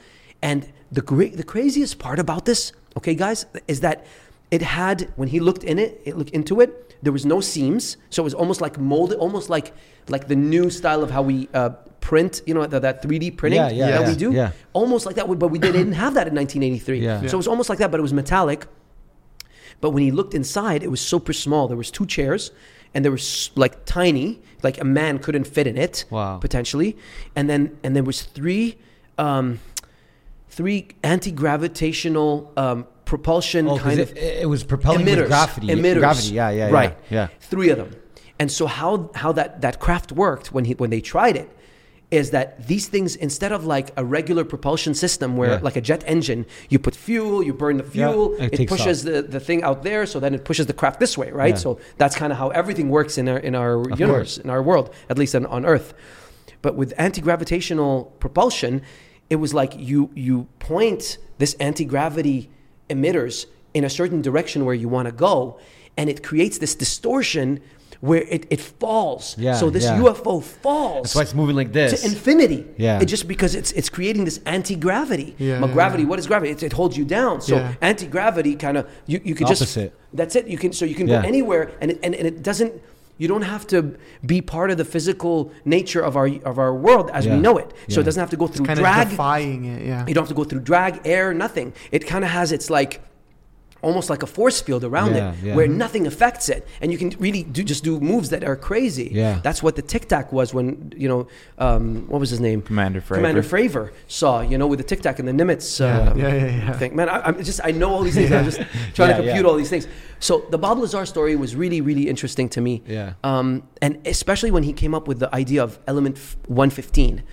And the great, the craziest part about this, okay, guys, is that it had when he looked in it, it looked into it. There was no seams, so it was almost like molded, almost like like the new style of how we uh, print. You know, that, that 3D printing Yeah, yeah, that yeah, we do. yeah. Almost like that, but we didn't have that in 1983. Yeah. So it was almost like that, but it was metallic. But when he looked inside, it was super small. There was two chairs, and they were s- like tiny, like a man couldn't fit in it. Wow. Potentially, and then and there was three, um, three anti-gravitational um, propulsion Oh, kind it, of it was propelling with emitters. gravity. Emitters. Gravity, yeah, yeah, yeah. right. Yeah. Three of them. And so how how that that craft worked when he when they tried it is that these things instead of like a regular propulsion system where Yeah. like a jet engine you put fuel you burn the Yeah, fuel it it, takes pushes the, the thing out there so then it pushes the craft this way right Yeah. so that's kind of how everything works in our in our universe in our world at least on, on earth but with anti-gravitational propulsion it was like you you point this anti-gravity emitters in a certain direction where you want to go and it creates this distortion where it, it falls Yeah, so this yeah. ufo falls That's why it's moving like this. to infinity. Yeah. It just because it's it's creating this anti gravity. Yeah, but yeah, gravity, yeah. what is gravity? It, it holds you down. So Yeah. anti gravity kind of you, you could Opposite. just that's it. You can so you can Yeah. go anywhere and it, and, and it doesn't you don't have to be part of the physical nature of our of our world as Yeah. we know it. So Yeah. it doesn't have to go through drag. it. Yeah. You don't have to go through drag, air, nothing. It kind of has its like almost like a force field around Yeah, it yeah. where nothing affects it and you can really do just do moves that are crazy Yeah. that's what the tic tac was when you know um, what was his name Commander Fravor. commander fravor saw you know with the tic tac and the nimitz uh, Yeah, yeah, yeah. thing man I, i'm just i know all these things i'm just trying Yeah, to compute yeah. all these things so the bob lazar story was really really interesting to me Yeah. um, and especially when he came up with the idea of element 115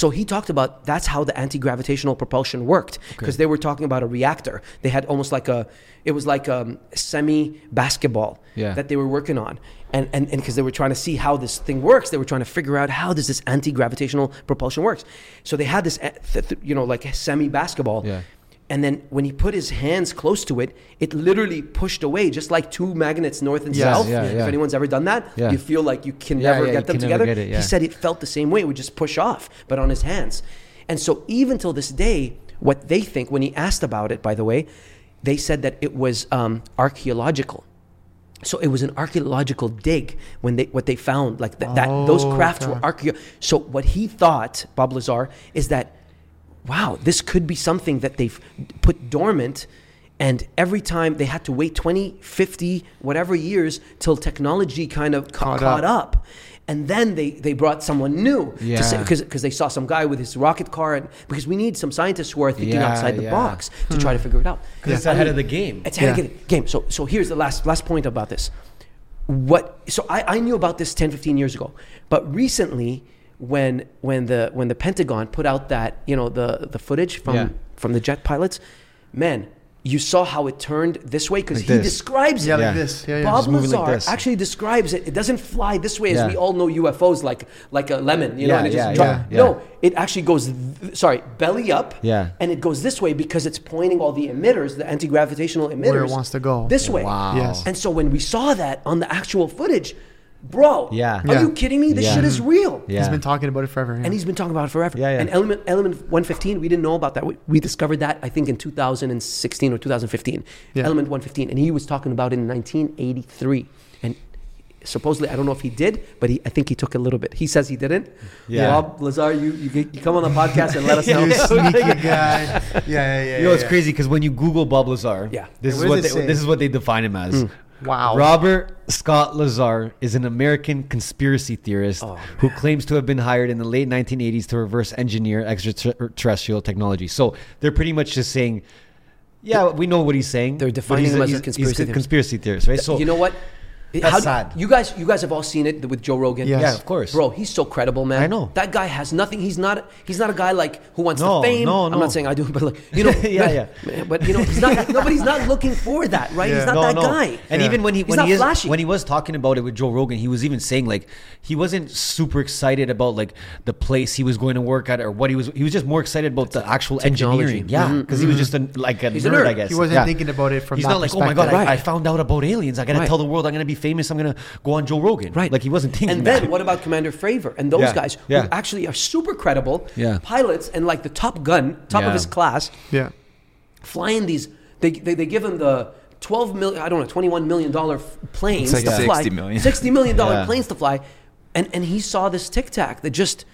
so he talked about that's how the anti-gravitational propulsion worked because they were talking about a reactor. They had almost like a, it was like um, a semi basketball Yeah. that they were working on, and and because they were trying to see how this thing works, they were trying to figure out how does this anti-gravitational propulsion works. So they had this, eh, th- th- you know, like a semi basketball. Yeah. And then when he put his hands close to it, it literally pushed away, just like two magnets north and Yes, south. yeah, If anyone's ever done that, Yeah. you feel like you can Yeah, never yeah, get them can never together. get it, yeah. He said it felt the same way. It would just push off, but on his hands. And so even till this day, what they think, when he asked about it, by the way, they said that it was um, archaeological. So it was an archaeological dig when they what they found like th- that those Oh, crafts were okay. archeo. So what he thought, Bob Lazar, is that wow, this could be something that they've put dormant. And every time they had to wait 20, 50, whatever years till technology kind of ca- Caught caught, up. up. And then they, they brought someone new Yeah. because they saw some guy with his rocket car. And, because we need some scientists who are thinking Yeah, outside the yeah. box to hmm. try to figure it out. Because it's ahead of the game. It's ahead Yeah. of the game. So, so here's the last, last point about this. What, so I, I knew about this 10, 15 years ago. But recently, when, when, the, when the Pentagon put out that, you know, the, the footage from, Yeah. from the jet pilots, man, you saw how it turned this way because Like he this. describes Yeah, it. like Yeah. this. Yeah, yeah. Bob Lazar like this. actually describes it. It doesn't fly this way, as Yeah. we all know UFOs like like a lemon, you know. Yeah, and it just yeah, drop- yeah, yeah. No, it actually goes. Th- sorry, belly up. Yeah. and it goes this way because it's pointing all the emitters, the anti-gravitational emitters, Where it wants to go. This way. Wow. Yes. And so when we saw that on the actual footage, bro, Yeah. are Yeah. you kidding me? This Yeah. shit is mm-hmm. real. Yeah. He's been talking about it forever. Yeah. And he's been talking about it forever. Yeah, yeah. And element element 115, we didn't know about that. We, we discovered that I think in 2016 or 2015. Yeah. Element 115, and he was talking about it in 1983. And supposedly, I don't know if he did, but he, I think he took a little bit. He says he didn't. Yeah. Bob Lazar, you, you you come on the podcast and let us know. you sneaky guy. Yeah, yeah, yeah. You know, it's yeah. crazy because when you Google Bob Lazar, Yeah. this Yeah, is what what does they, say? this is what they define him as. Mm. Wow. Robert Scott Lazar is an American conspiracy theorist Oh, who claims to have been hired in the late 1980s to reverse engineer extraterrestrial technology. So they're pretty much just saying, yeah, we know what he's saying. They're defining he's him as a he's- conspiracy he's theorist. conspiracy theorist, right? So you know what? That's sad. You guys, you guys have all seen it with Joe Rogan. Yes. Yeah, of course. Bro, he's so credible, man. I know. that guy has nothing. He's not. He's not a guy like who wants No, the fame. no, no. I'm not saying I do, but like you know, Yeah, but, But you know, he's not. nobody's not looking for that, right? He's not no, that no. guy. And Yeah. even when he He's when not he is flashy. when he was talking about it with Joe Rogan, he was even saying like he wasn't super excited about like the place he was going to work at or what he was. He was just more excited about the actual Technology. engineering. Yeah, mm-hmm, because he was mm-hmm. just a, like a He's a nerd, nerd. I guess. He wasn't Yeah. thinking about it from He's that not like, oh my god. I, I found out about aliens. I got to tell the world. I'm going to be famous. I'm going to go on Joe Rogan. Right. Like he wasn't thinking. And that. then what about Commander Fravor and those Yeah. guys Yeah. who actually are super credible Yeah. pilots and like the top gun, top Yeah. of his class, Yeah. flying these. They, they, they give him the 12 million, I don't know, 21 million dollar planes like to fly. 60 million. 60 million dollar Yeah. planes to fly. And, and he saw this Tic Tac that just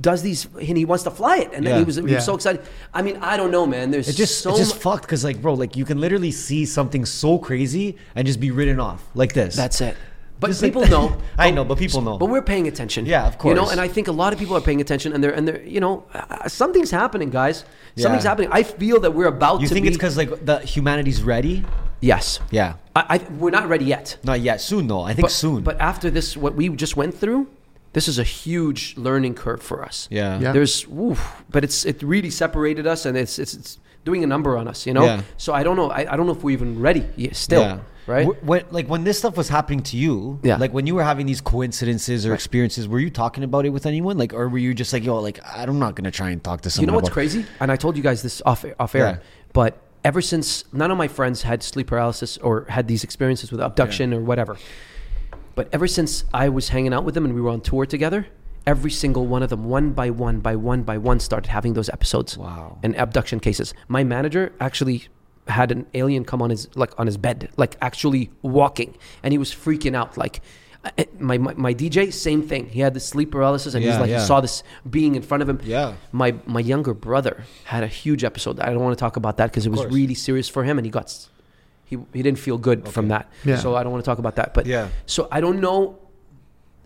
does these, and he wants to fly it. And then Yeah. he was, he Yeah. was so excited. I mean, I don't know, man. There's It's just so it's just mu- fucked because like bro, like you can literally see something so crazy and just be written off like this. That's it. But Just people that. know. I know, but people know. But we're paying attention. Yeah, of course You know, and I think a lot of people are paying attention, and they're and they're you know, uh, something's happening, guys. Something's Yeah. happening. I feel that we're about you to think be. it's because like the humanity's ready? yes. Yeah. I, I we're not ready yet. Not yet. Soon though. I think But, soon. But after this, what we just went through, this is a huge learning curve for us. yeah. Yeah. There's, oof, but it's it really separated us, and it's it's, it's doing a number on us. You know. Yeah. So I don't know. I, I don't know if we're even ready yet, still. Yeah. Right. When, like when this stuff was happening to you, Yeah. like when you were having these coincidences or experiences, were you talking about it with anyone? Like, or were you just like, yo, like I'm not gonna try and talk to someone. You know what's about- crazy? And I told you guys this off off air, Yeah. but ever since none of my friends had sleep paralysis or had these experiences with abduction or whatever, but ever since I was hanging out with them and we were on tour together, every single one of them, one by one, by one by one, started having those episodes. Wow. And abduction cases. My manager actually had an alien come on his like on his bed, like actually walking, and he was freaking out. Like eh, my my, my DJ, same thing. He had the sleep paralysis, and he's like yeah. he saw this being in front of him. Yeah. My my younger brother had a huge episode. I don't want to talk about that because it was really serious for him, and he got he he didn't feel good from that. Yeah. So I don't want to talk about that. But Yeah. so I don't know.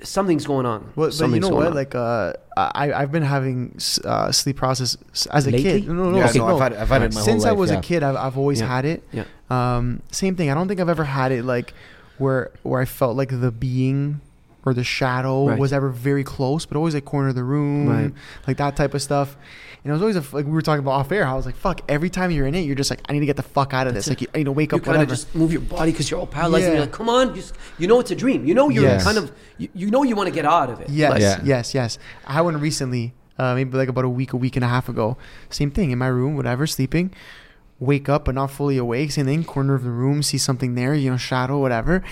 Something's going on. Well, but you know what? on. Like, uh, I I've been having uh, sleep paralysis as a Lately? kid. No, no, no. Yeah, okay, no, no. I've had I've had it my whole Since I was yeah. a kid, I've, I've always Yeah. had it. Yeah. Um, same thing. I don't think I've ever had it like where where I felt like the being or the shadow Right. was ever very close, but always like corner of the room, Right. like that type of stuff. And it was always a like we were talking about off air. I was like, "Fuck!" Every time you're in it, you're just like, "I need to get the fuck out of That's this." Like, you, I need to wake you up. kind of just move your body because you're all paralyzed. And you're like, come on, just you know it's a dream. You know you're Yes. kind of you, you know you want to get out of it. Yes, Like, Yeah. yes, yes. I had one recently, uh, maybe like about a week, a week and a half ago. Same thing in my room, whatever, sleeping. Wake up but not fully awake. Same thing, corner of the room, see something there, you know, shadow, whatever.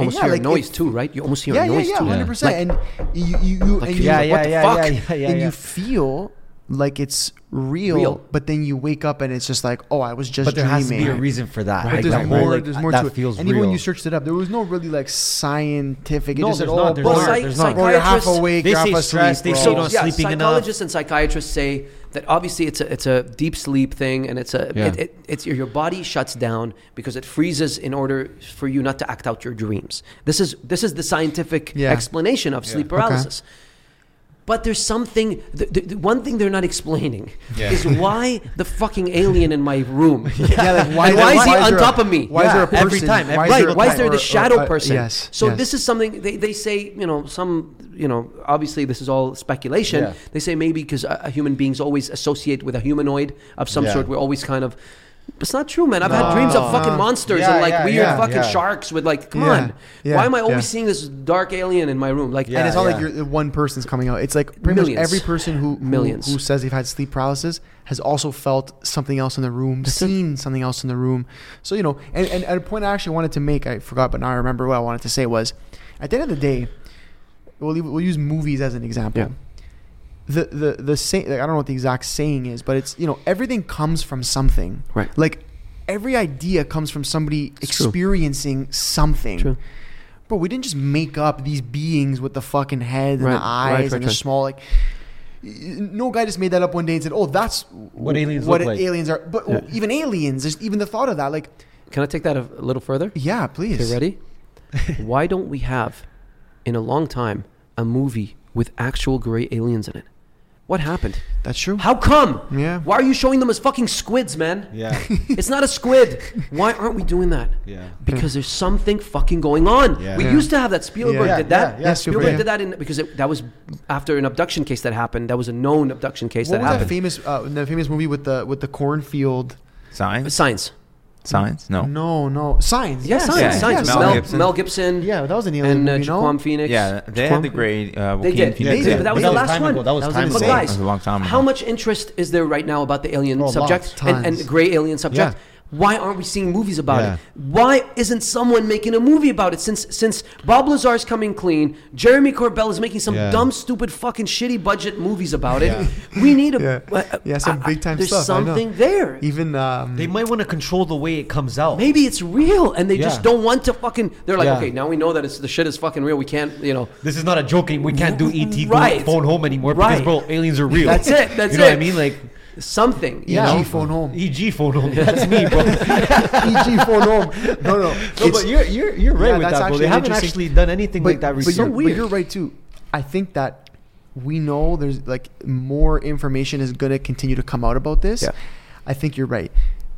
Almost yeah, hear like, a noise too, right? You almost hear Yeah, a yeah, noise yeah, too. hundred percent. Like, And you, you, you, like and you're Yeah, like, yeah, what the yeah, yeah, yeah, yeah, and you feel like it's real, Real. but then you wake up and it's just like, oh, I was just But there dreaming. has to be a reason for that. But Like, there's that more. whole, like, there's more that to it. feels and even when you searched it up, there was no really like scientific. It No, just said, there's oh, not, there's boom, not, psych- there's not. Or you're half Psychiatrists- awake. They say half stress, asleep, they bro. say you're not yeah, sleeping enough. psychologists and psychiatrists say that obviously it's a it's a deep sleep thing, and it's a Yeah. it, it, it's your, your body shuts down because it freezes in order for you not to act out your dreams. This is this is the scientific Yeah. explanation of sleep Okay. But there's something. The, the, the one thing they're not explaining Yeah. is why the fucking alien in my room. Yeah, like, why, And why is he on there a- top of me? Why is there a Yeah, every time, Why every is there right why is there the shadow or- uh, person Yes. so yes. this is something they, they say you know some you know obviously this is all speculation Yeah. they say maybe because uh, human beings always associate with a humanoid of some Yeah. sort we're always kind of it's not true man i've had dreams of No. fucking monsters Yeah, and like yeah, weird yeah, fucking sharks with like come on why am i always seeing this dark alien in my room like and it's not like you're one person's coming out. It's like pretty Millions. much every person who, who Millions. who says they've had sleep paralysis has also felt something else in the room, seen something else in the room. So you know, and, and at a point I actually wanted to make, I forgot, but now I remember what I wanted to say was, at the end of the day, we'll leave, we'll use movies as an example. Yeah. The the the say, like, I don't know what the exact saying is, but it's you know everything comes from something. Right. Like every idea comes from somebody It's true. experiencing something. True. Bro, we didn't just make up these beings with the fucking head and Right, the eyes right, and the right. small like. No guy just made that up one day and said, "Oh, that's What aliens what look like." aliens are." But Yeah. even aliens, just even the thought of that, like, can i take that a, a little further yeah, please. okay ready why don't we have in a long time a movie with actual gray aliens in it what happened That's true. how come Yeah. why are you showing them as fucking squids man Yeah. It's not a squid. Why aren't we doing that? Yeah. Because there's something fucking going on. Yeah. We Yeah. used to have that. Spielberg Yeah. did that. Yeah, yeah, Spielberg Spielberg. did that in, because it, that was after an abduction case that happened. That was a known abduction case What that was that happened. famous uh, the famous movie with the with the cornfield? Science? Science. Science? No. No, no, signs. Yeah, Yes, science. yeah, science. yeah. Mel, Mel Mel Gibson. Gibson. Yeah, that was an alien and uh, movie, no? Joaquin Phoenix. Yeah, they had the Joaquin- great uh, They Joaquin did. Phoenix. They They did. But that was But the was last time one. ago. That was That was time insane. ago. But guys, That was a long time how much interest is there right now about the alien Oh, subject lots. and, and gray alien subject? Yeah. Why aren't we seeing movies about Yeah. it? Why isn't someone making a movie about it? Since since Bob Lazar's coming clean, Jeremy Corbell is making some Yeah. dumb, stupid, fucking shitty budget movies about it. Yeah. We need a Yeah. uh, Yeah, some I- I- big time There's stuff, I know. something there. Even um, They might want to control the way it comes out. Maybe it's real, and they just don't want to fucking. They're like, Yeah. okay, now we know that it's the shit is fucking real. We can't, you know. This is not a joke. We can't do ET go Right. phone home anymore Right. because bro, aliens are real. That's it, that's it. you know what I mean? Like Something. EG Yeah. phone home. EG phone home. That's me, bro. EG phone home. No, no. No, but you're you're you're right Yeah, with that, bro. They haven't actually done anything like that but recently. you're, but you're right too. I think that we know there's like more information is going to continue to come out about this. Yeah. I think you're right.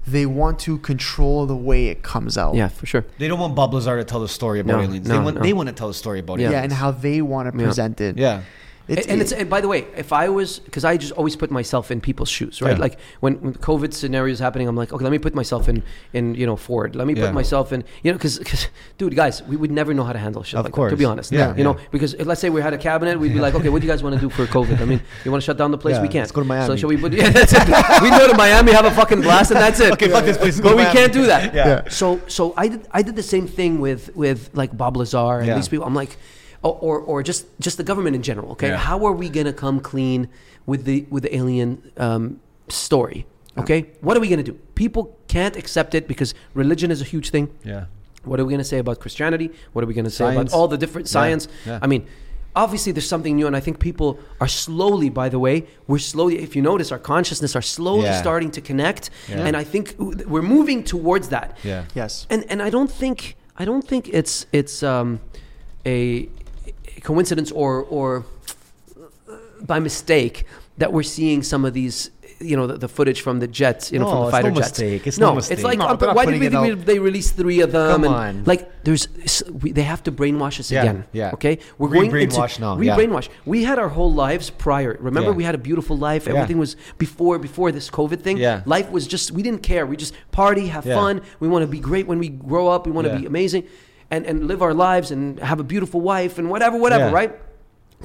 They want to control the way it comes out. Yeah, for sure. They don't want Bob Lazar to tell the story about No, aliens. no, they want no. they want to tell the story about Yeah, aliens. and how they want to Yeah. present it. yeah. It's, and, and it's and by the way, if I was because I just always put myself in people's shoes, right? Yeah. Like when, when COVID scenario is happening, I'm like, okay, let me put myself in in you know Ford. Let me Yeah. put myself in you know because dude, guys, we would never know how to handle shit. Of like that, course. to be honest. Yeah, you know, because if, let's say we had a cabinet, we'd be like, okay, what do you guys want to do for COVID? I mean, you want to shut down the place? Yeah, we can't. let's go to Miami. So shall we put? Yeah, that's it. we go to Miami, have a fucking blast, and that's it. Okay, fuck this place, But we Miami. can't do that. Yeah. Yeah. So so I did I did the same thing with with like Bob Lazar and Yeah. these people. I'm like, or, or or just just the government in general. Okay, Yeah. how are we gonna come clean with the with the alien um, story? Okay, what are we gonna do? People can't accept it because religion is a huge thing. Yeah. What are we going to say about Christianity? What are we going to say Science. about all the different science? yeah. I mean, obviously there's something new, and I think people are slowly. By the way, we're slowly. If you notice, our consciousness are slowly Yeah. starting to connect, Yeah. and I think we're moving towards that. Yeah. Yes. And and I don't think I don't think it's it's um, a, a coincidence or or by mistake that we're seeing some of these you know the, the footage from the jets you know No, from the it's fighter no jets mistake. It's no, no it's like No, why did we putting we- they release three of them Come and on. like there's we, they have to brainwash us Yeah, again yeah. okay we're Re- going into brainwash now, re yeah. brainwash we had our whole lives prior remember Yeah. we had a beautiful life Yeah. everything was before before this covid thing Yeah. life was just we didn't care we just party have Yeah. fun we want to be great when we grow up we want to Yeah. be amazing and, and live our lives and have a beautiful wife and whatever whatever Yeah. right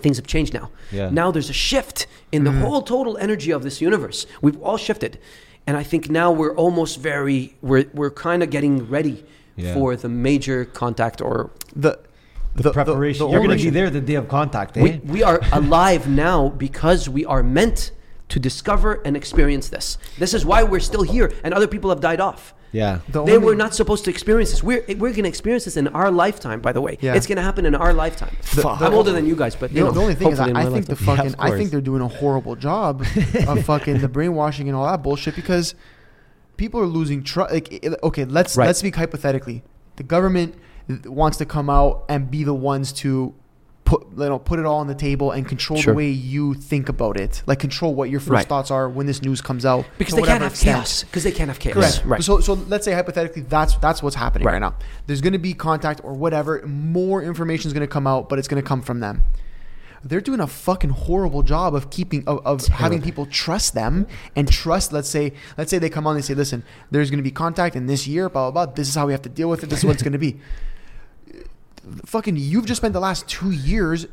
things have changed now Yeah. now there's a shift in the whole total energy of this universe we've all shifted and i think now we're almost very we're, we're kind of getting ready Yeah. for the major contact or The The, preparation. You're going to be there the day of contact, eh? we, we are alive now because we are meant to discover and experience this this is why we're still here and other people have died off yeah. The they only- were not supposed to experience this. We're, we're going to experience this in our lifetime, by the way. Yeah. It's going to happen in our lifetime. The- I'm older than you guys, but you The, know, the only thing is, I, I my think the fucking, of I think they're doing a horrible job of fucking the brainwashing and all that bullshit because people are losing trust. Like, eh, eh, okay, let's Right. let's speak hypothetically. The government wants to come out and be the ones to put you know put it all on the table and control Sure. the way you think about it, like control what your first Right. thoughts are when this news comes out. because they can't have extent. chaos. Because they can't have chaos. Correct. Right. So, so let's say hypothetically, that's that's what's happening right, Right. now. There's going to be contact or whatever. More information is going to come out, but it's going to come from them. They're doing a fucking horrible job of keeping of, of having people trust them and trust. Let's say let's say they come on and say, listen, there's going to be contact in this year. Blah blah blah. This is how we have to deal with it. This is what it's going to be. Fucking, you've just spent the last two years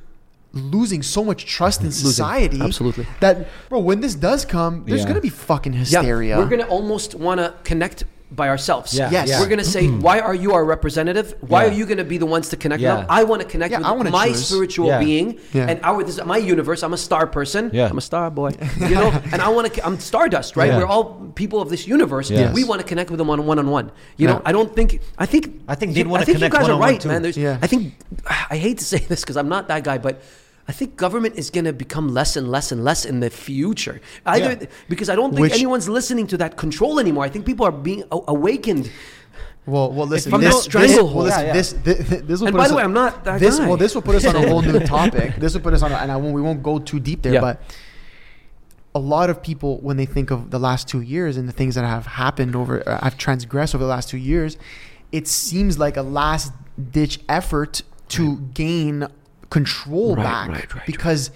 losing so much trust in Losing. society. Absolutely. That bro, when this does come, there's Yeah. going to be fucking Yeah, hysteria. we're going to almost want to connect by ourselves. Yeah, Yes. yeah. We're going to say, mm-hmm. why are you our representative? Why Yeah. are you going to be the ones to connect? Yeah. No, I want to connect Yeah, with wanna my choose. spiritual Yeah. being Yeah. and our this is my universe. I'm a star person. Yeah. I'm a star boy. You know, and I want to. I'm stardust, right? Yeah. We're all people of this universe. Yes. We want to connect with them on one on one. You Yeah. know, I don't think. I think. I think they'd you- wanna I think you guys are right, too. man. There's. Yeah. I think. I hate to say this because I'm not that guy, but. I think government is going to become less and less and less in the future. Either Yeah. because I don't think Which- anyone's listening to that control anymore. I think people are being a- awakened. Well, well, listen. from this, that stranglehold. This, well, Yeah, yeah. this, this, this, this will And put by us the way, on- I'm not that this, guy. Well, this will put us on a whole new topic. This will put us on, a, and I won't, we won't go too deep there. Yeah. But a lot of people, when they think of the last two years and the things that have happened over, uh, have transgressed over the last two years, it seems like a last ditch effort to gain control Right, back right, right, because.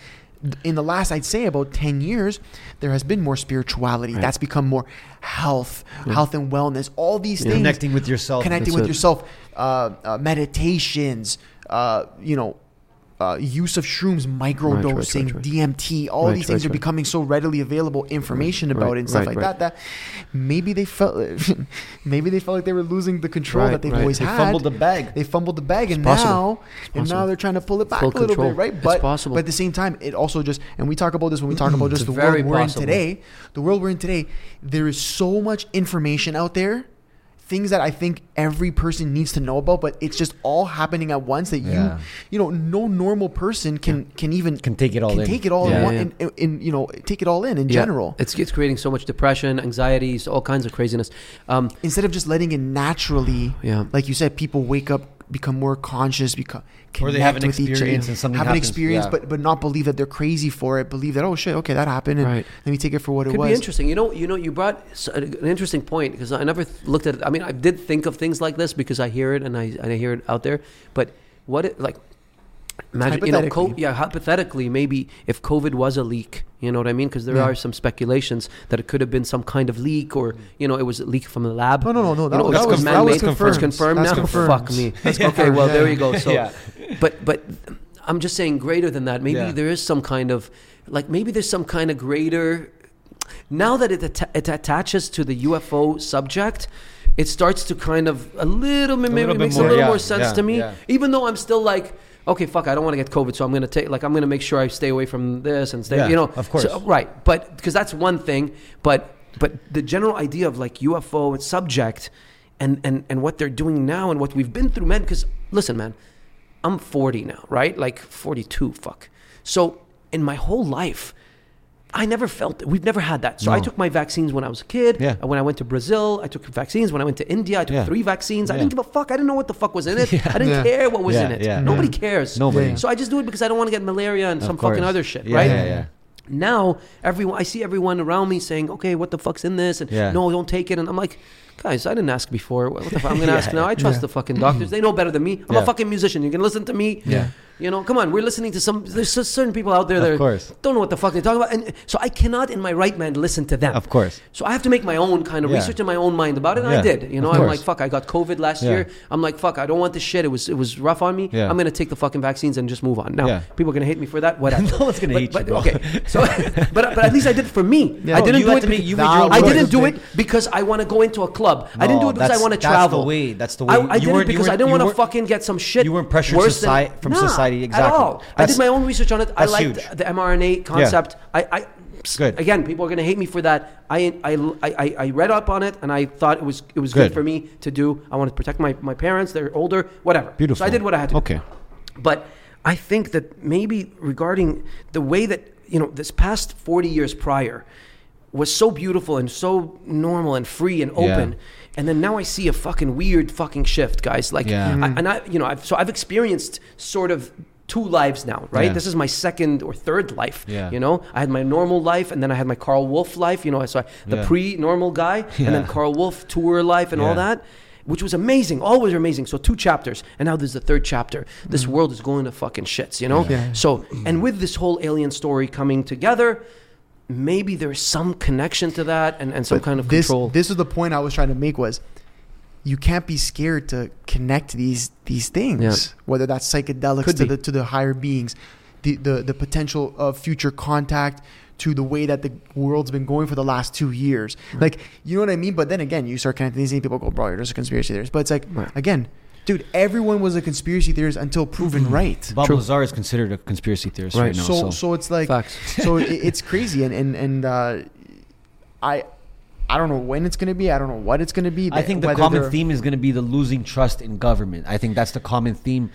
In the last, I'd say about ten years, there has been more spirituality. Right. That's become more health, health and wellness. All these things Connecting with yourself. connecting That's with it. yourself, uh, uh, meditations, uh, you know, uh, use of shrooms, microdosing, right, right. DMT, all Right, these things right, are becoming so readily available information about Right, it and stuff right, like right. that. That maybe they felt maybe they felt like they were losing the control Right, that they've right. always They had. They fumbled the bag. They fumbled the bag, and possible. now and now they're trying to pull it back Full a little control. bit, right? It's But possible. but at the same time, it also just and we talk about this when we talk about just the world we're possible. in today. The world we're in today, there is so much information out there, things that I think every person needs to know about, but it's just all happening at once that Yeah. you you know no normal person can can even Can take it all can in. take it all Yeah, in, one, yeah. in, in, in you know take it all in in Yeah. general It's, it's creating so much depression, anxieties, all kinds of craziness. Um, instead of just letting it naturally. Yeah. like you said, people wake up, become more conscious, become Or they have connect an with each experience other, and something have an experience, yeah. but but not believe that they're crazy for it. Believe that oh shit, okay, that happened, and Right. let me take it for what it could was. be interesting. You know, you know, you brought an interesting point because I never looked at it. I mean, I did think of things like this because I hear it and I and I hear it out there. But what it like? Imagine, you know, co- yeah, hypothetically, maybe if COVID was a leak, you know what I mean? Because there Yeah. are some speculations that it could have been some kind of leak, or you know, it was a leak from the lab. No, no, no, no. You That, know, was, that, was, that was confirmed. It's confirmed That's now. confirmed. Fuck me. That's okay, well yeah, there you go. So, Yeah. but but I'm just saying greater than that. Maybe Yeah. there is some kind of like maybe there's some kind of greater. Now that it atta- it attaches to the UFO subject, it starts to kind of a little maybe little bit makes more, a little yeah, more sense yeah, to me. yeah. Even though I'm still like. Okay, fuck! I don't want to get COVID, so I'm gonna take like I'm gonna make sure I stay away from this and stay. Yeah, you know, of course. So- right? But because that's one thing, but but the general idea of like UFO and subject, and and and what they're doing now and what we've been through, man. Because listen, man, I'm 40 now, right? Like 42, fuck. So in my whole life, I never felt it. We've never had that. So I took my vaccines when I was a kid. Yeah. When I went to Brazil, I took vaccines. When I went to India, I took Yeah. three vaccines. I didn't give a fuck. I didn't know what the fuck was in it. Yeah. I didn't Yeah. care what was Yeah, in it. yeah. Nobody Yeah. cares. Nobody. Yeah. So I just do it because I don't want to get malaria and Of some fucking other shit, Yeah, right? Yeah, yeah. Now everyone, I see everyone around me saying, "Okay, what the fuck's in this?" And Yeah. no, don't take it. And I'm like, guys, I didn't ask before. What the fuck? I'm gonna Yeah. ask now. I trust Yeah. the fucking doctors. Mm. They know better than me. I'm Yeah. a fucking musician. You can listen to me. Yeah. You know, come on. We're listening to some. There's certain people out there Of that course. don't know what the fuck they're talking about, and so I cannot, in my right mind, listen to them. Of course. So I have to make my own kind of research in my own mind about it, and I did. You know, I'm like, fuck, I got COVID last year. I'm like, fuck, I don't want this shit. It was it was rough on me. Yeah. I'm gonna take the fucking vaccines and just move on. Now, people are gonna hate me for that. Whatever. No one's gonna But- hate you, bro. Okay. So, but but at least I did it for me. Yeah. I didn't do it. to make- be- you made your I didn't do it because I want to go into a club. I didn't do it because I want to travel. that's the way- that's the way- I you did it because I didn't want to fucking get some shit. you weren't pressured than- from Nah, society, At exactly. all. I did my own research on it. I liked huge. the mRNA concept. I, I Good. Again, people are going to hate me for that. I, I, I, I read up on it and I thought it was it was good, Good. for me to do. I wanted to protect my, my parents. They're older. Whatever. Beautiful. So I did what I had to. do. Okay. But I think that maybe regarding the way that, you know, this past 40 years prior was so beautiful and so normal and free and open. Yeah. And then now I see a fucking weird fucking shift, guys. Like, Yeah. I, and I, you know, I've, so I've experienced sort of two lives now, right? Yeah. This is my second or third life. Yeah. You know, I had my normal life and then I had my Karl Wolf life, you know, so I, the Yeah. pre-normal guy and then Karl Wolf tour life and all that which was amazing. Always amazing. So two chapters, and now there's the third chapter. This world is going to fucking shits, you know. Mm-hmm. Yeah. So, and with this whole alien story coming together, maybe there's some connection to that, and, and some But kind of this, control. This is the point I was trying to make was you can't be scared to connect these these things, Yeah. whether that's psychedelics Could to be. the to the higher beings, the, the the potential of future contact to the way that the world's been going for the last two years. Like you know what I mean? But then again, you start connecting these things, people go, bro, you're just a conspiracy theorist. But it's like Right. again, dude, everyone was a conspiracy theorist until proven right. Bob True. Lazar is considered a conspiracy theorist right, Right. now. so, So, so it's like Facts. so it, it's crazy and and and uh, I I don't know when it's gonna be. I don't know what it's gonna be. I think the common theme is going to be the losing trust in government. I think that's the common theme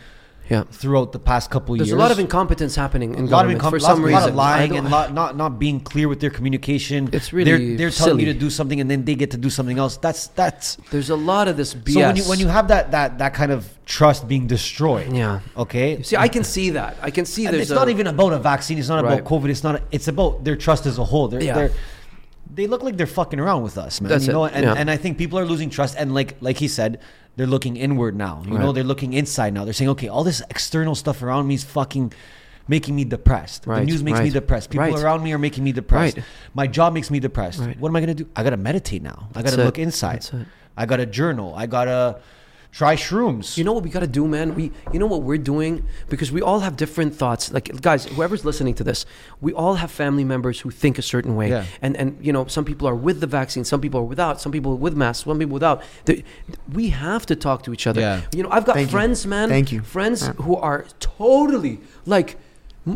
yeah. throughout the past couple There's years. There's a lot of incompetence happening in a lot of government incom- for lots- some a reason. lot of lying and lot, not not being clear with their communication. It's really they're, they're telling you to do something and then they get to do something else. That's that's There's a lot of this BS. so when you when you have that that that kind of trust being destroyed. yeah. Okay. See, I can see that. I can see And there's it's not even about a vaccine. It's not Right. about COVID. It's not. It's about their trust as a whole. They're, Yeah. they're they look like they're fucking around with us, man. That's you it. and, Yeah. and I think people are losing trust. And like like he said, they're looking inward now. You know, they're looking inside now. They're saying, okay, all this external stuff around me is fucking making me depressed. Right, The news makes me depressed. People right. around me are making me depressed. Right. My job makes me depressed. Right. What am I gonna do? I gotta meditate now. I gotta it. look inside. That's. I gotta journal. I gotta try shrooms. You know what we got to do, man? We, you know what we're doing because we all have different thoughts. Like guys, whoever's listening to this, we all have family members who think a certain way, Yeah. and and you know, some people are with the vaccine, some people are without, some people with masks, some people without. The- we have to talk to each other. Yeah. You know, I've got Thank you. friends, man. Thank you. Friends Yeah. who are totally like.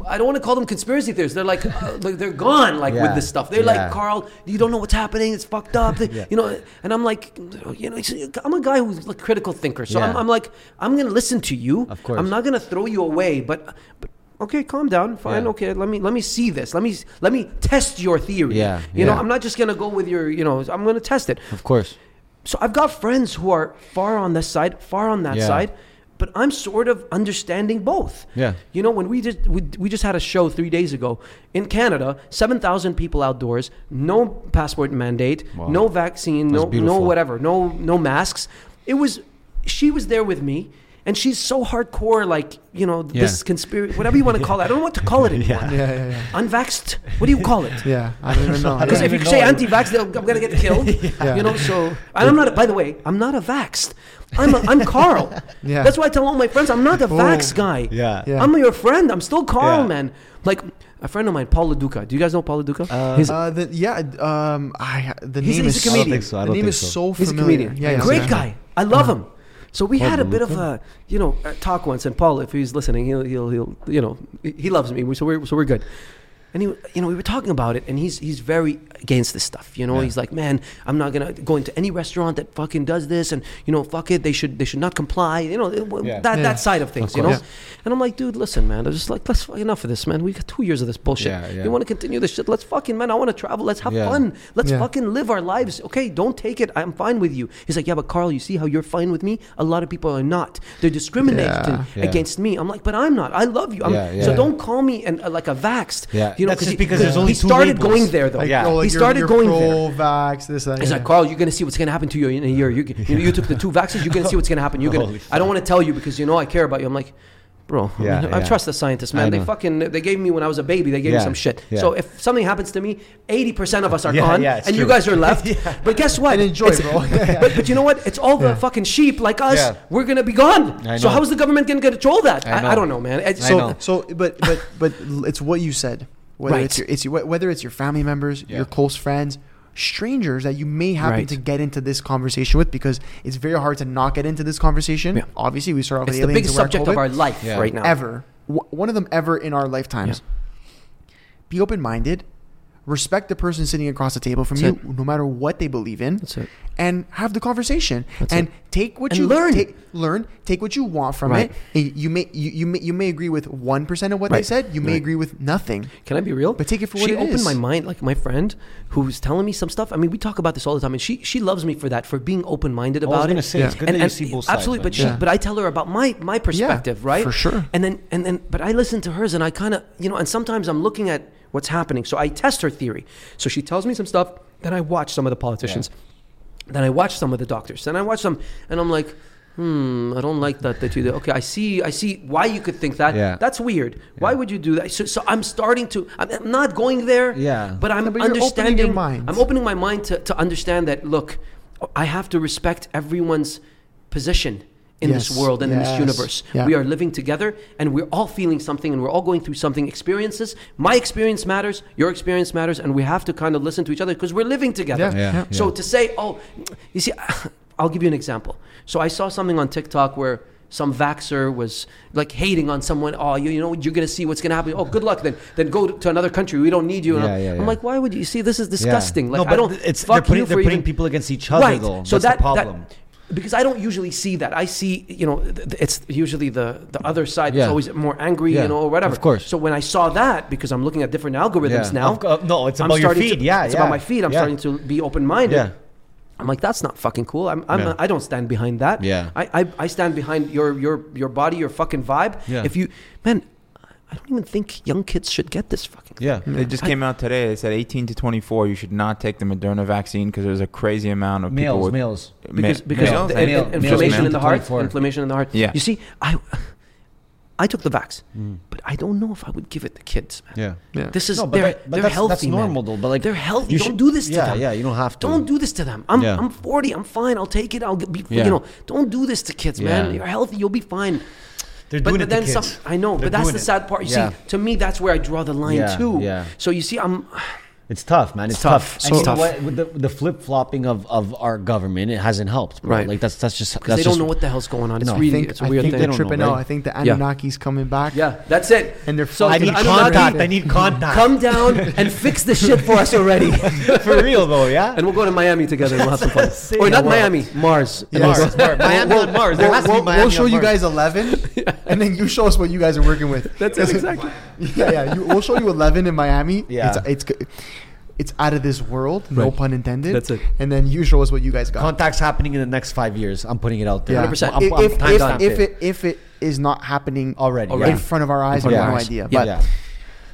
I don't want to call them conspiracy theorists. They're like, uh, like they're gone, like with this stuff. They're Yeah. like, Karl, you don't know what's happening. It's fucked up. Yeah. You know, and I'm like, you know, I'm a guy who's a critical thinker. So I'm, I'm like, I'm gonna listen to you. Of course. I'm not gonna throw you away, but, but okay, calm down, fine, Yeah. okay. Let me let me see this. Let me let me test your theory. Yeah, You know. I'm not just gonna go with your. You know, I'm gonna test it. of course. So I've got friends who are far on this side, far on that Yeah. side, but I'm sort of understanding both. Yeah. You know, when we just we, we just had a show three days ago in Canada, seven thousand people outdoors, no passport mandate, Wow. no vaccine, no That's no beautiful. whatever, no no masks. It was she was there with me. And she's so hardcore, like you know, Yeah. this conspiracy, whatever you want to call it. I don't know what to call it anymore. Yeah. Yeah, yeah, yeah. Unvaxxed. What do you call it? Yeah, I don't even know. Because if you say anti-vax, they'll- I'm gonna get killed. Yeah. You know, so and I'm not. By the way, I'm not a vaxxed. I'm a, I'm Karl. Yeah. That's why I tell all my friends I'm not a Oh. vax guy. Yeah. Yeah. I'm your friend. I'm still Karl, Yeah. man. Like a friend of mine, Paul Leduca. Do you guys know Paul Leduca? Uh, He's, Uh, the, yeah, um, I the He's name he's is a comedian. I don't think so. I the don't name think is so. so he's a familiar. comedian. Yeah, yeah, Great yeah. guy. I love him. So we had a bit of a, you know, talk once, and Paul, if he's listening, he'll, he'll, he'll you know, he he loves me, so we're, so we're good. And he, you know, we were talking about it, and he's he's very against this stuff. You know, Yeah. he's like, man, I'm not gonna go into any restaurant that fucking does this, and you know, fuck it, they should they should not comply. You know, Yeah. that Yeah. that side of things. you know, course. and I'm like, dude, listen, man, I'm just like, let's enough of this, man. We got two years of this bullshit. Yeah, yeah. You want to continue this shit? Let's fucking man. I want to travel. Let's have Yeah. fun. Let's Yeah. fucking live our lives. Okay, don't take it. I'm fine with you. He's like, yeah, but Karl, you see how you're fine with me? A lot of people are not. They're discriminating Yeah. Yeah. against me. I'm like, but I'm not. I love you. I'm, Yeah, yeah. So don't call me and uh, like a vaxxed. Yeah. you know, That's just he- because there's he only two started labels. going there though. Like, Yeah. He started you're going there. pro-vax, this, that. He's yeah. like, Karl, you're gonna see what's gonna happen to you in a year. You, you, you took the two vaccines. You're gonna see what's gonna happen. You're gonna. I don't want to tell you because you know I care about you. I'm like, bro. I, Yeah, mean, I trust the scientists, man. They fucking they gave me when I was a baby. They gave me some shit. So if something happens to me, eighty percent of us are gone, and you guys are left. But guess what? And enjoy, It's- bro. But, but you know what? It's all the fucking sheep like us. We're gonna be gone. So how is the government gonna control that? I I, I, don't know, man. So. So, but but but it's what you said. Whether Right. it's your, it's your, whether it's your family members, Yeah. your close friends, strangers that you may happen Right. to get into this conversation with, because it's very hard to not get into this conversation. Yeah. Obviously, we start off it's with the biggest subject COVID. of our life Yeah. right now. ever. W- one of them ever in our lifetimes. Be open minded. Respect the person sitting across the table from That's you, no matter what they believe in, That's it. and have the conversation That's and it. take what And you learn. Take, learn, take what you want from Right. it. And you may you, you may you may agree with one percent of what they said. You may Right. agree with nothing. Can I be real? But take it for what it is. she it opened is. my mind. Like my friend who's telling me some stuff. I mean, we talk about this all the time, and she she loves me for that, for being open minded I was about it. gonna say, it's good that you see both sides, absolutely. man. But she, but I tell her about my my perspective, right? for sure. And then and then, but I listen to hers, and I kind of you know, and sometimes I'm looking at what's happening, so I test her theory. So she tells me some stuff, then I watch some of the politicians, then I watch some of the doctors, then I watch some, and I'm like. Hmm, I don't like that that you did. Okay, I see. I see why you could think that. Yeah. That's weird. Why would you do that? So, so I'm starting to. I'm, not going there. Yeah. But I'm No, but you're opening your understanding. mind. I'm opening my mind to, to understand that. Look, I have to respect everyone's position in this world and in this universe. yeah. We are living together, and we're all feeling something, and we're all going through something. Experiences. My experience matters. Your experience matters, and we have to kind of listen to each other because we're living together. Yeah, Yeah. So to say, oh, you see, I'll give you an example. So I saw something on TikTok where some vaxer was like hating on someone. Oh, you, you know, you're gonna see what's gonna happen. Oh, good luck. Then, then go to another country. We don't need you. And Yeah, I'm, yeah, I'm yeah. like, why would you see? This is disgusting. Like, no, I don't. It's fuck they're putting, you they're putting even- people against each other right. though. So That's that, the that- problem. Because I don't usually see that. I see, you know, th- th- it's usually the the other side is always more angry, Yeah, you know, or whatever. of course. So when I saw that, because I'm looking at different algorithms Yeah. now. Of co- no, it's I'm about your feed. To, Yeah, it's yeah. about my feed. I'm Yeah. starting to be open minded. Yeah. I'm like, that's not fucking cool. I'm, I'm Yeah. I don't stand behind that. Yeah. I, I, I stand behind your, your, your body, your fucking vibe. Yeah. If you, man, I don't even think young kids should get this fucking. Yeah. it just I- came out today. They said 18 to 24, you should not take the Moderna vaccine because there's a crazy amount of people Males, with males. Because, because males the, male- inflammation in the heart. Inflammation in the heart. Yeah. You see, I, I took the vax, Mm. but I don't know if I would give it to kids, man. Yeah. Yeah. This is No, but, they're, but they're that's, healthy. that's normal man. though. But like They're healthy. you don't should- do this to yeah, them. Yeah, you don't have to. Don't do this to them. I'm, Yeah. I'm 40. I'm fine. I'll take it. I'll be, Yeah. you know, don't do this to kids, man. You're healthy. You'll be fine. They're But, doing but it then some. I know, They're but that's the sad part. You Yeah. see, to me, that's where I draw the line Yeah, too. yeah. So you see, I'm, It's tough, man. It's, It's tough. tough. And So you know what? With the, the flip flopping of, of our government, it hasn't helped. Bro. Right. Like that's that's just because they don't just, know what the hell's going on. It's No. Really, I think, it's a I weird think thing. they're tripping know, out. right? I think the Yeah. Anunnaki's coming back. Yeah, that's it. And they're So I need the contact. I need contact. Come down and fix the shit for us already. for real though, yeah. and we'll go to Miami together and we'll have some fun. Or not Wow. Miami, Mars. Yes. Mars. Miami on Mars. We'll, has to be we'll- Miami we'll show you guys 11, and then you show us what you guys are working with. That's it, exactly. Yeah, yeah. We'll show you 11 in Miami. Yeah. It's, it's, out of this world, no Right. pun intended. That's it. And then usual is what you guys got. Contacts happening in the next five years. I'm putting it out there. Yeah. 100%. I'm, I'm, I'm if, time if, if it. it if it is not happening already, Already. in front of our eyes, front we have no idea. Yeah. But yeah.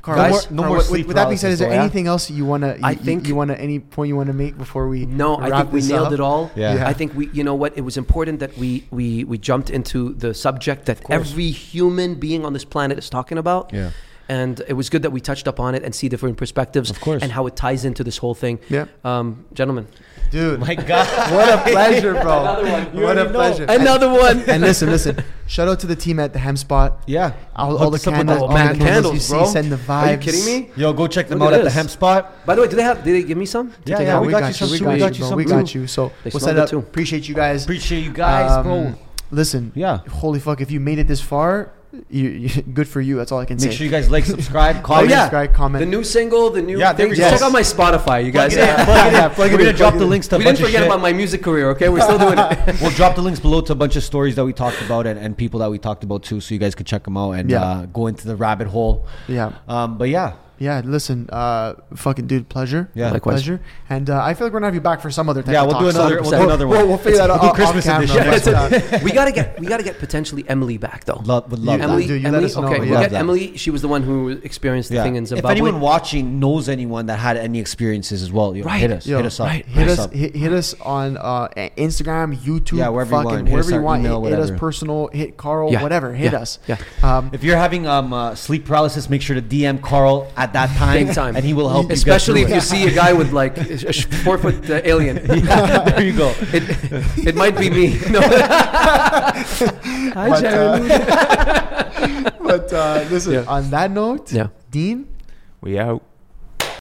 Karl, Guys, what- no more what- sleep with that being said, is there paralysis, though, yeah? anything else you wanna? I think- you wanna any point you wanna make before we No, I wrap think we nailed up? it all. Yeah. Yeah. I think we, you know what, it was important that we we we jumped into the subject that every human being on this planet is talking about. Yeah. And it was good that we touched up on it and see different perspectives, Of course. and how it ties into this whole thing. Yeah. Um, gentlemen, Dude, My God. what a pleasure, bro. Another one. You What a know. pleasure. another one. And listen, listen. Shout out to the team at the Hemp Spot. Yeah. All, all the us up with candles, the- Oh, man, the candles, candles, you see, bro. send the vibes. Are you kidding me? Yo, go check them Look out at at the hemp spot. By the way, do they have? Did they give me some? to Yeah, yeah, we we got got, you some you, we too, got we you, got you some We got you. So They we'll smelled set it up. too. Appreciate you guys. Appreciate you guys, Um, bro. Listen, Yeah. holy fuck, if you made it this far, you, you, good for you. That's all I can Make say. Make sure you guys like, subscribe, Oh comment. yeah, subscribe, comment. the new single, the new Yeah, thing. we check out my Spotify, you guys. it in, plug it in. Plug We're gonna in, drop the in. links to a we didn't forget about my music career. Okay, we're still doing it. we'll drop the links below to a bunch of stories that we talked about and, and people that we talked about too, so you guys could check them out and Yeah. uh, go into the rabbit hole. yeah, Um, but yeah, yeah. Listen, uh, fucking dude, pleasure. Yeah. Likewise. pleasure. And uh, I feel like we're gonna have you back for some other type Yeah, of we'll do talk, so- another- we'll do we'll- another one. We'll, we'll figure that out. We'll off- Christmas camera, edition. but, Yeah, uh, we gotta get we gotta get potentially Emily back though. love, would love You- that. Emily, Dude, you let Emily, us know, okay, yeah. we'll Love get that. Emily. She was the one who experienced the Yeah. thing in Zimbabwe. If anyone watching knows anyone that had any experiences as well, yo, Right. hit us, Yo, hit us up, right. hit Hit us, up. hit, hit us on uh, Instagram, YouTube, Yeah, wherever you fucking want. Hit us wherever you our want. email, hit, hit us whatever. personal. Hit Karl, Yeah. whatever. Hit Yeah. us. Yeah. Um, If you're having um, uh, sleep paralysis, make sure to DM Karl at that time, Big time. and he will help you. Especially if get you see a guy with like a four foot uh, alien. yeah, there you go. It, it might be me. No. Hi, But, Jeremy. but uh, listen, Yeah. on that note, Yeah. Dean, We out.